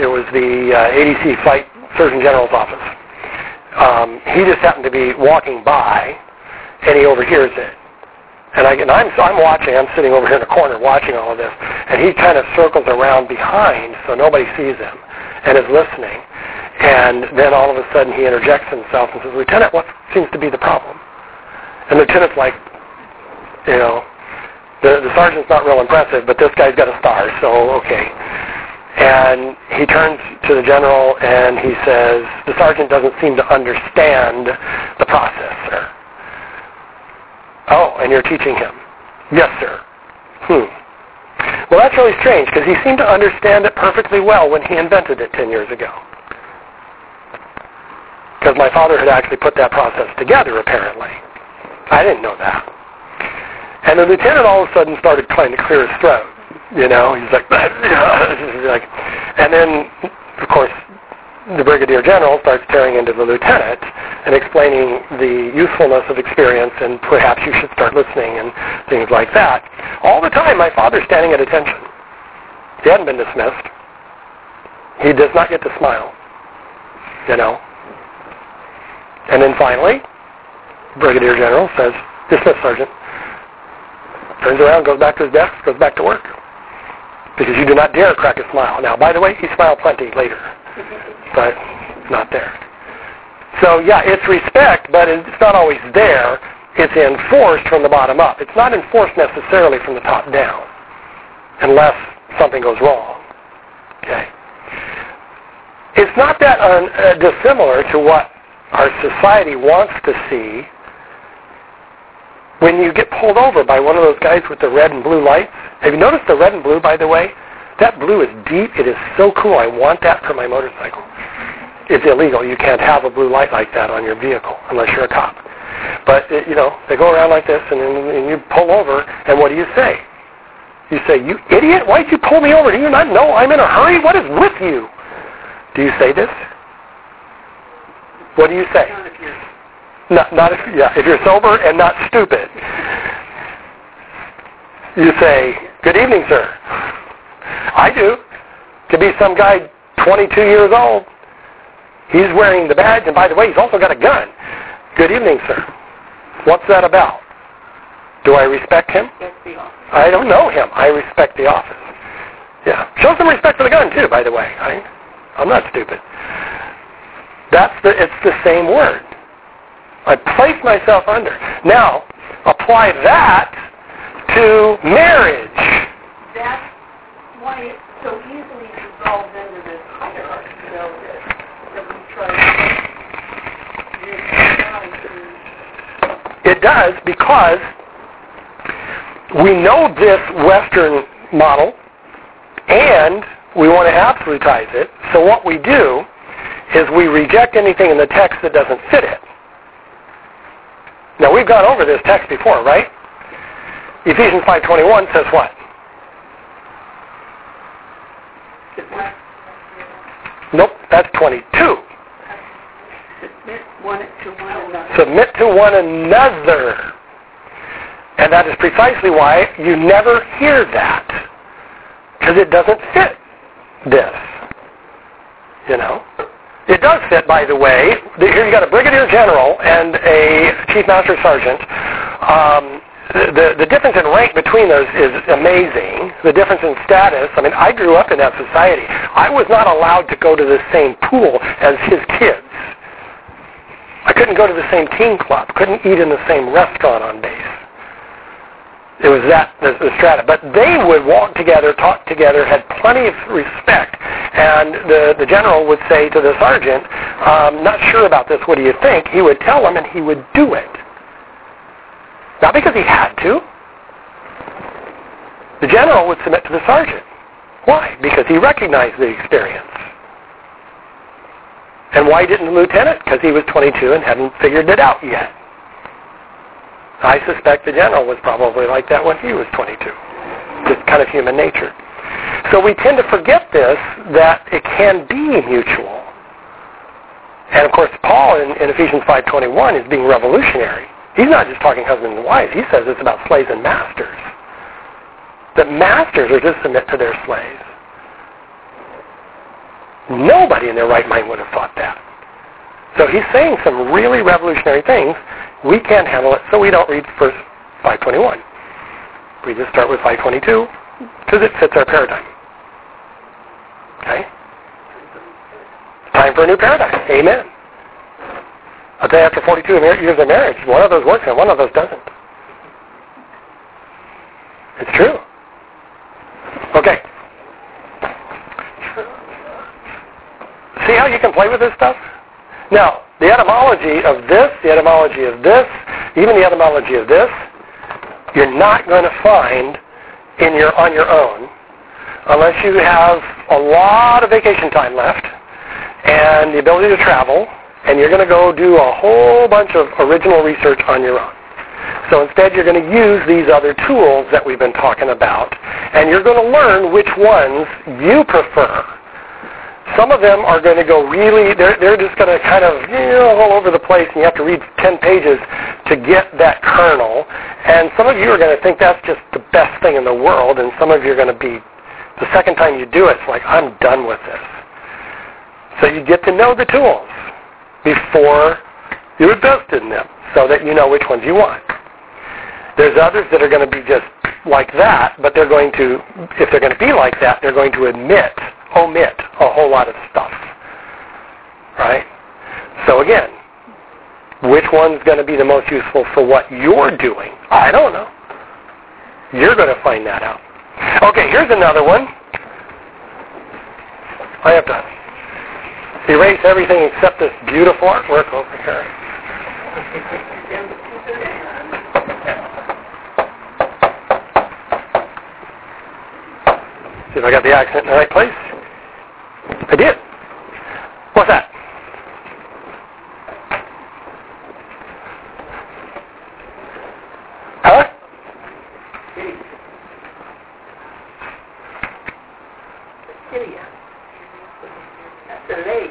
it was the uh, ADC Flight Surgeon General's office, um, he just happened to be walking by, and he overhears it. And, I, and I'm, so I'm watching, I'm sitting over here in the corner watching all of this, and he kind of circles around behind so nobody sees him and is listening. And then all of a sudden he interjects himself and says, Lieutenant, what seems to be the problem? And the Lieutenant's like, you know, the, the sergeant's not real impressive, but this guy's got a star, so okay. And he turns to the general and he says, the sergeant doesn't seem to understand the process, sir. Oh, and you're teaching him? Yes, sir. Hmm. Well, that's really strange because he seemed to understand it perfectly well when he invented it 10 years ago. Because my father had actually put that process together, apparently. I didn't know that. And the lieutenant all of a sudden started trying to clear his throat. You know, he's like, like, and then, of course, the brigadier general starts tearing into the lieutenant and explaining the usefulness of experience and perhaps you should start listening and things like that. All the time, my father's standing at attention. He hadn't been dismissed. He does not get to smile. You know. And then finally, brigadier general says, dismiss, sergeant. Turns around, goes back to his desk, goes back to work. Because you do not dare crack a smile. Now, by the way, he smiled plenty later, but not there. So yeah, it's respect, but it's not always there. It's enforced from the bottom up. It's not enforced necessarily from the top down, unless something goes wrong. Okay. It's not that un, uh, dissimilar to what our society wants to see when you get pulled over by one of those guys with the red and blue lights. Have you noticed the red and blue, by the way? That blue is deep. It is so cool. I want that for my motorcycle. It's illegal. You can't have a blue light like that on your vehicle unless you're a cop. But, it, you know, they go around like this, and, and you pull over, and what do you say? You say, you idiot, why'd you pull me over? Do you not know I'm in a hurry? What is with you? Do you say this? What do you say? Not, not if, yeah, if you're sober and not stupid. You say, good evening, sir. I do. Could be some guy 22 years old. He's wearing the badge, and by the way, he's also got a gun. Good evening, sir. What's that about? Do I respect him? I don't know him. I respect the office. Yeah. Show some respect for the gun, too, by the way. I, I'm not stupid. That's the, it's the same word. I place myself under. Now, apply that to marriage. That's why it so easily dissolves into this hierarchy, though, that, that we try to It does because we know this Western model and we want to absolutize it. So what we do is we reject anything in the text that doesn't fit it. Now we've gone over this text before, right? Ephesians 5.21 says what? Nope, that's 22. submit one to one another. Submit to one another. And that is precisely why you never hear that. Because it doesn't fit this. You know? It does fit, by the way. Here you got a brigadier general and a chief master sergeant. Um, the, the difference in rank between those is amazing. The difference in status. I mean, I grew up in that society. I was not allowed to go to the same pool as his kids. I couldn't go to the same teen club. Couldn't eat in the same restaurant on base. It was that the, the strata. But they would walk together, talk together, had plenty of respect. And the, the general would say to the sergeant, um, not sure about this, what do you think? He would tell him and he would do it. Not because he had to. The general would submit to the sergeant. Why? Because he recognized the experience. And why didn't the lieutenant? Because he was 22 and hadn't figured it out yet. I suspect the general was probably like that when he was 22. Just kind of human nature. So we tend to forget this, that it can be mutual. And of course, Paul in, in Ephesians 5.21 is being revolutionary. He's not just talking husbands and wives. He says it's about slaves and masters. That masters are to submit to their slaves. Nobody in their right mind would have thought that. So he's saying some really revolutionary things. We can't handle it, so we don't read verse 521. We just start with 522 because it fits our paradigm. Okay? Time for a new paradigm. Amen. Tell you, after 42 years of marriage, one of those works and one of those doesn't. It's true. Okay. See how you can play with this stuff? Now, the etymology of this, the etymology of this, even the etymology of this, you're not going to find in your on your own unless you have a lot of vacation time left and the ability to travel and you're going to go do a whole bunch of original research on your own. So instead you're going to use these other tools that we've been talking about and you're going to learn which ones you prefer. Some of them are going to go really, they're, they're just going to kind of, you know, all over the place and you have to read 10 pages to get that kernel. And some of you are going to think that's just the best thing in the world and some of you are going to be, the second time you do it, it's like, I'm done with this. So you get to know the tools before you invest in them so that you know which ones you want. There's others that are going to be just like that, but they're going to, if they're going to be like that, they're going to admit, omit a whole lot of stuff. Right? So again, Which one's going to be the most useful for what you're doing? I don't know. You're going to find that out. Okay, here's another one. I have to erase everything except this beautiful artwork over here. See if I got the accent in the right place. I did. What's that? Huh? Syria. That's a lady.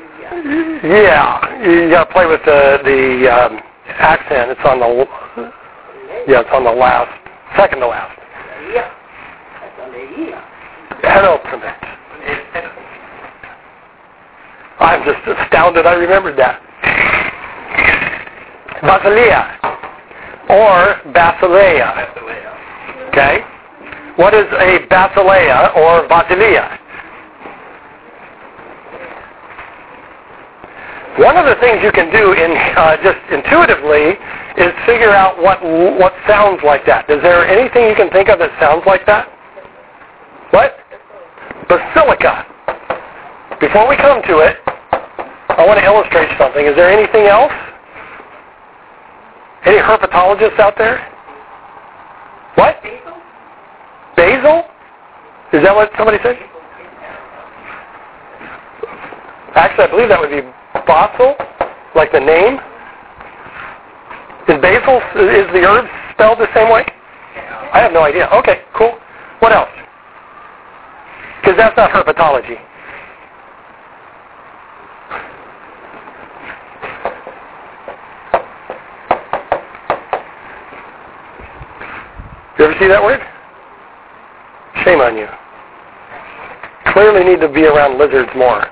Yeah, you got to play with the the um, accent. It's on the yeah, it's on the last, second to last. Yeah. That's a lady. Penultimate. I'm just astounded I remembered that. Basileia or Basileia. Okay? What is a Basileia or Basileia? One of the things you can do in uh, just intuitively is figure out what what sounds like that. Is there anything you can think of that sounds like that? What? Basilica. Before we come to it, I want to illustrate something. Is there anything else? Any herpetologists out there? What? Basil? Is that what somebody said? Actually, I believe that would be basil, like the name. Is basil, is the herb spelled the same way? I have no idea. Okay, cool. What else? Because that's not herpetology. You ever see that word? Shame on you. Clearly need to be around lizards more.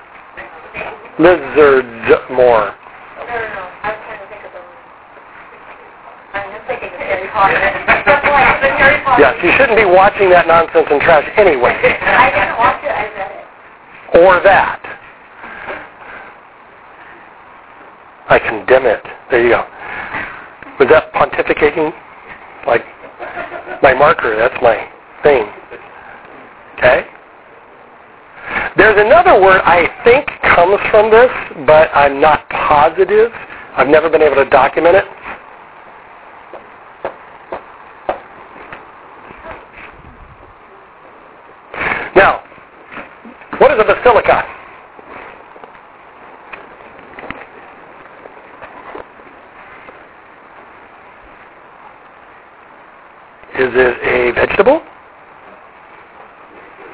Lizards more. Yes, you shouldn't be watching that nonsense and trash anyway. I didn't watch it. I read it. Or that. I condemn it. There you go. Was that pontificating? Like my marker, that's my thing. Okay? There's another word I think comes from this, but I'm not positive. I've never been able to document it. Now, what is a basilica? Is it a vegetable?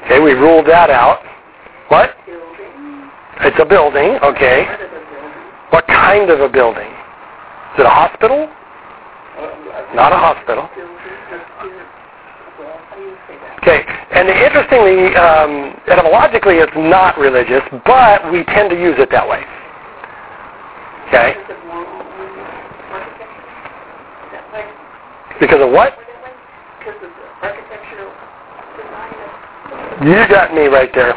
Okay, we ruled that out. What? Building. It's a building, okay. Part a building. What kind of a building? Is it a hospital? Uh, Not a hospital. Building. Well, how do you say that? Okay, and interestingly, um, etymologically, it's not religious, but we tend to use it that way. Okay, Because of more architecture? Is that right? because of what? Architectural design. You got me right there.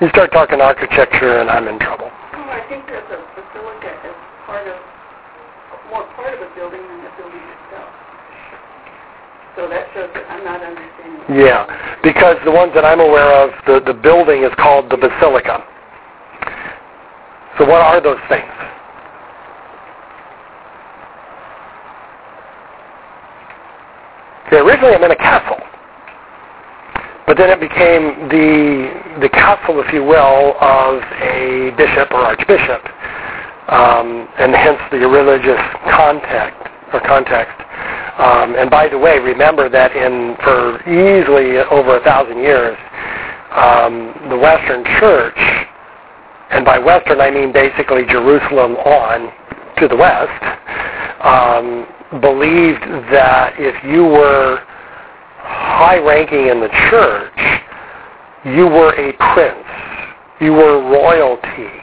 You start talking architecture, and I'm in trouble. No, I think there's a basilica as part of, more part of a building than the building itself. So that shows that I'm not understanding. Yeah, because the ones that I'm aware of, the, the building is called the basilica. So what are those things? Okay, originally I meant a castle. But then it became the the castle, if you will, of a bishop or archbishop, um, and hence the religious context or context. Um, and by the way, remember that in for easily over a thousand years, um, the Western Church, and by Western I mean basically Jerusalem on to the west, um, believed that if you were high ranking in the church, you were a prince, you were royalty,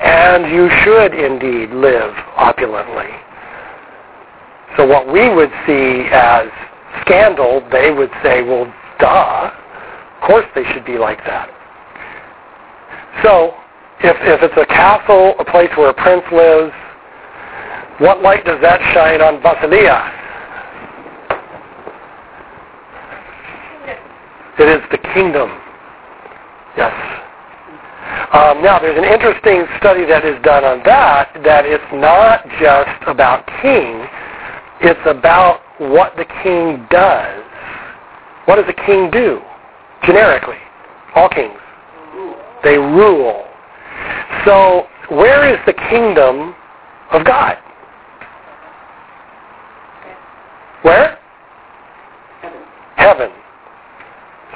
and you should indeed live opulently. So what we would see as scandal, they would say, well, duh, of course they should be like that. So if, if it's a castle, a place where a prince lives, What light does that shine on Basileia? It is the kingdom. Yes. Um, now, there's an interesting study that is done on that, that it's not just about king, it's about what the king does. What does a king do? Generically, all kings. They rule. So, where is the kingdom of God? Where? Heaven. Heaven.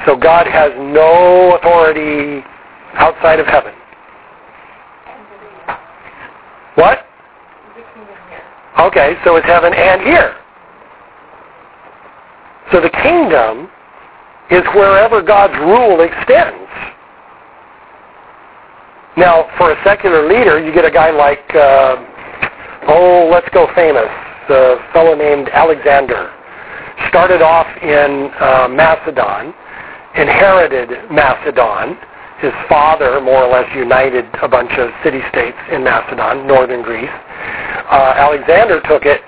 So God has no authority outside of heaven. What? The kingdom here. Okay, so it's heaven and here. So the kingdom is wherever God's rule extends. Now, for a secular leader, you get a guy like, uh, oh, let's go famous, a fellow named Alexander. Started off in uh, Macedon, inherited Macedon. His father more or less united a bunch of city-states in Macedon, northern Greece. Uh, Alexander took it,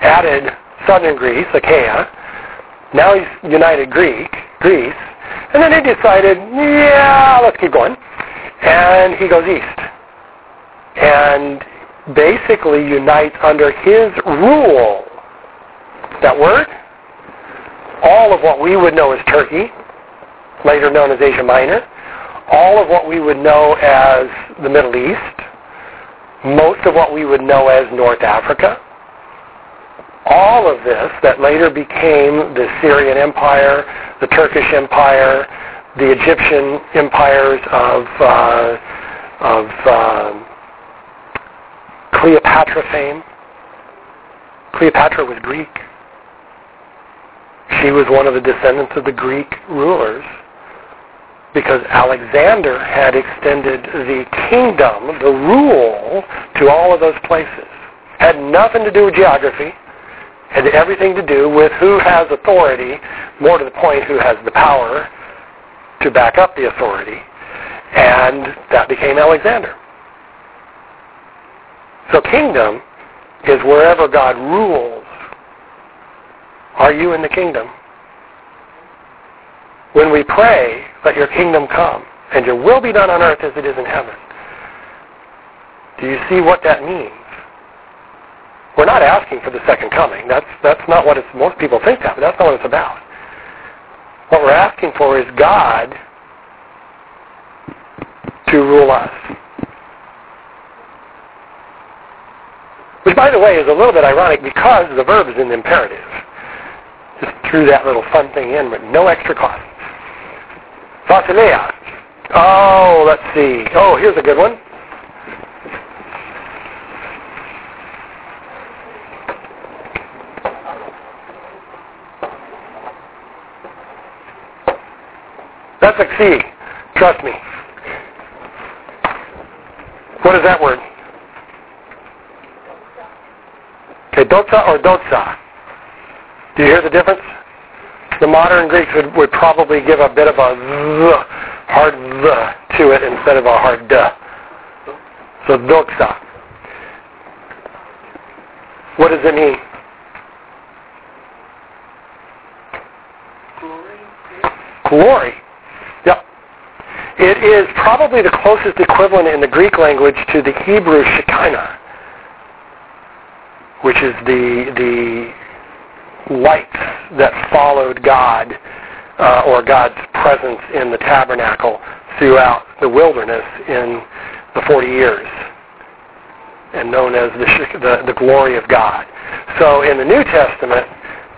added southern Greece, Achaia. Now he's united Greek, Greece. And then he decided, yeah, let's keep going. And he goes east. And basically unites under his rule. That word? All of what we would know as Turkey, later known as Asia Minor, all of what we would know as the Middle East, most of what we would know as North Africa, all of this that later became the Syrian Empire, the Turkish Empire, the Egyptian empires of uh, of uh, Cleopatra fame. Cleopatra was Greek. She was one of the descendants of the Greek rulers because Alexander had extended the kingdom, the rule, to all of those places. Had nothing to do with geography. Had everything to do with who has authority, more to the point, who has the power to back up the authority. And that became Alexander. So kingdom is wherever God rules. Are you in the kingdom? When we pray, let your kingdom come, and your will be done on earth as it is in heaven. Do you see what that means? We're not asking for the second coming. That's, that's not what it's, most people think that, but that's not what it's about. What we're asking for is God to rule us. Which, by the way, is a little bit ironic because the verb is in the imperative. Just threw that little fun thing in but no extra cost. Basileia. Oh, let's see. Oh, here's a good one. That's a C. Trust me. What is that word? Okay, or dotsa? Do you hear the difference? The modern Greeks would, would probably give a bit of a z, hard z to it instead of a hard d. So doxa. What does it mean? Glory. Glory. Yep. It is probably the closest equivalent in the Greek language to the Hebrew Shekinah, which is the the lights that followed God uh, or God's presence in the tabernacle throughout the wilderness in the 40 years and known as the, the, the glory of God. So in the New Testament,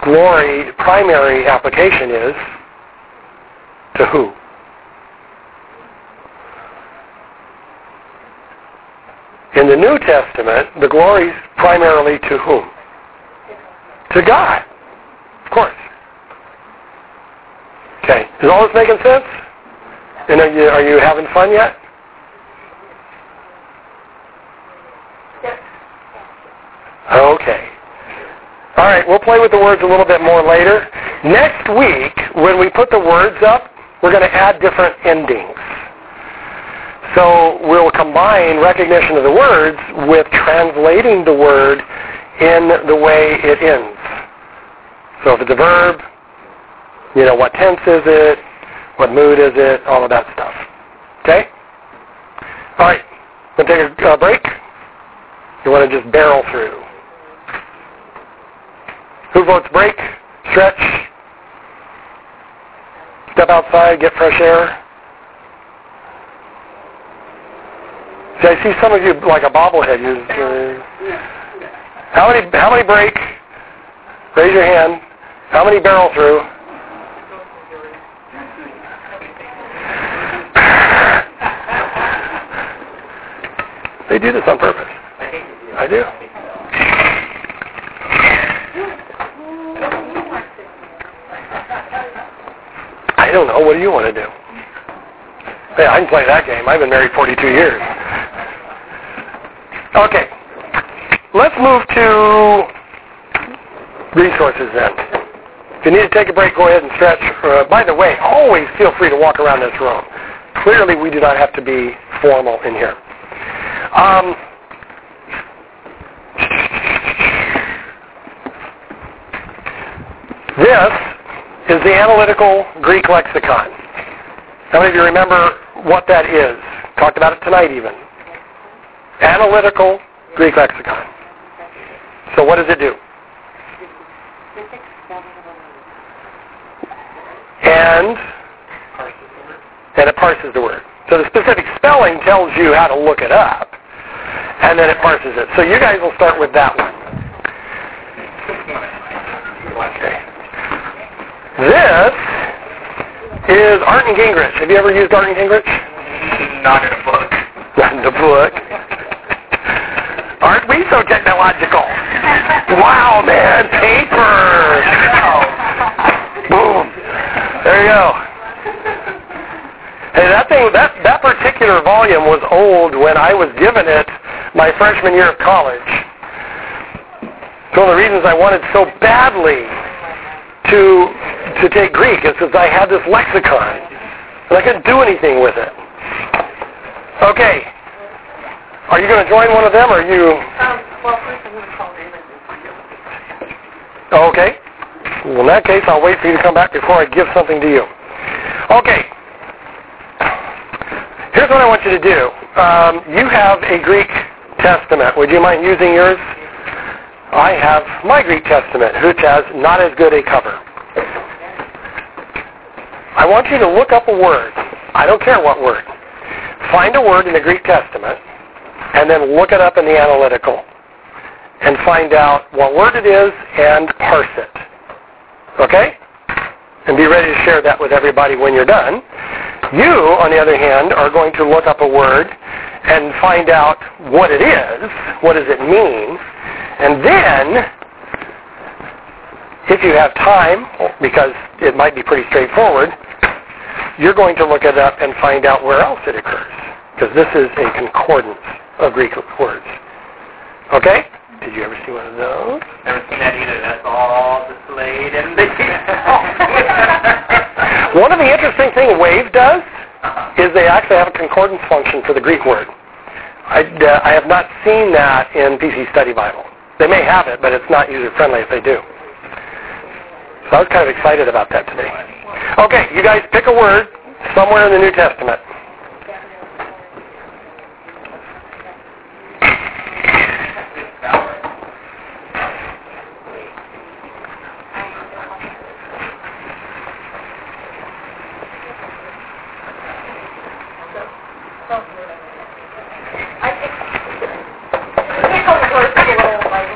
glory, primary application is to who? In the New Testament, the glory is primarily to whom? To God. Of course. Okay. Is all this making sense? And are you, are you having fun yet? Okay. All right, we'll play with the words a little bit more later. Next week, when we put the words up, we're going to add different endings. So we'll combine recognition of the words with translating the word in the way it ends. So if it's a verb, you know, what tense is it? What mood is it? All of that stuff. Okay? All right. To take a uh, break? You want to just barrel through? Who votes break? Stretch? Step outside, get fresh air? See, I see some of you like a bobblehead. You, uh, how many? How many break? Raise your hand. How many barrel through? they do this on purpose. I do. I don't know. What do you want to do? Hey, I can play that game. I've been married 42 years. Okay. Let's move to resources then. If you need to take a break, go ahead and stretch. Uh, by the way, always feel free to walk around this room. Clearly, we do not have to be formal in here. Um, this is the analytical Greek lexicon. How many of you remember what that is? Talked about it tonight even. Analytical Greek lexicon. So what does it do? And and it parses the word. So the specific spelling tells you how to look it up, and then it parses it. So you guys will start with that one. Okay. This is Arndt and Gingrich. Have you ever used Arndt and Gingrich? Not in a book. Not in the book. Aren't we so technological? Wow, man, paper. Boom. There you go. Hey, that thing, that, that particular volume was old when I was given it my freshman year of college. It's one of the reasons I wanted so badly to to take Greek is because I had this lexicon and I couldn't do anything with it. Okay. Are you going to join one of them or are you Um, well, first I'm going to call David and find out what Oh, okay. Well, in that case, I'll wait for you to come back before I give something to you. Okay. Here's what I want you to do. Um, you have a Greek Testament. Would you mind using yours? I have my Greek Testament, which has not as good a cover. I want you to look up a word. I don't care what word. Find a word in the Greek Testament and then look it up in the analytical and find out what word it is and parse it. Okay? And be ready to share that with everybody when you're done. You, on the other hand, are going to look up a word and find out what it is, what does it mean, and then, if you have time, because it might be pretty straightforward, you're going to look it up and find out where else it occurs, because this is a concordance of Greek words. Okay? Did you ever see one of those? Never seen that either. That's all displayed in the One of the interesting things Wave does is they actually have a concordance function for the Greek word. I, uh, I have not seen that in PC Study Bible. They may have it, but it's not user friendly if they do. So I was kind of excited about that today. Okay, you guys pick a word somewhere in the New Testament. I think, I think on the first little, like,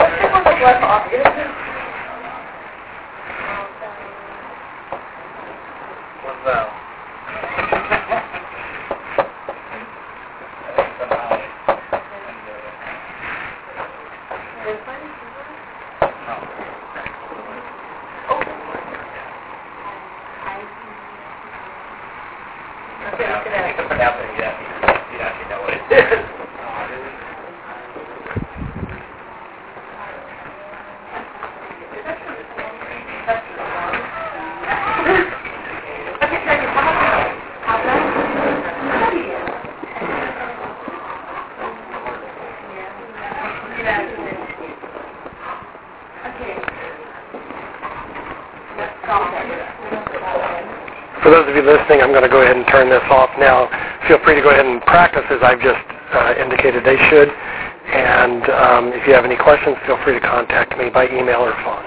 let's pick one that's less obvious. What's that? Okay, look at that. Put out there, yeah. You actually know what it is. I can tell you how much, how much, Okay. For those of you listening, I'm going to go ahead and turn this off now. Feel free to go ahead and practice as I've just uh, indicated they should. And um, if you have any questions, feel free to contact me by email or phone.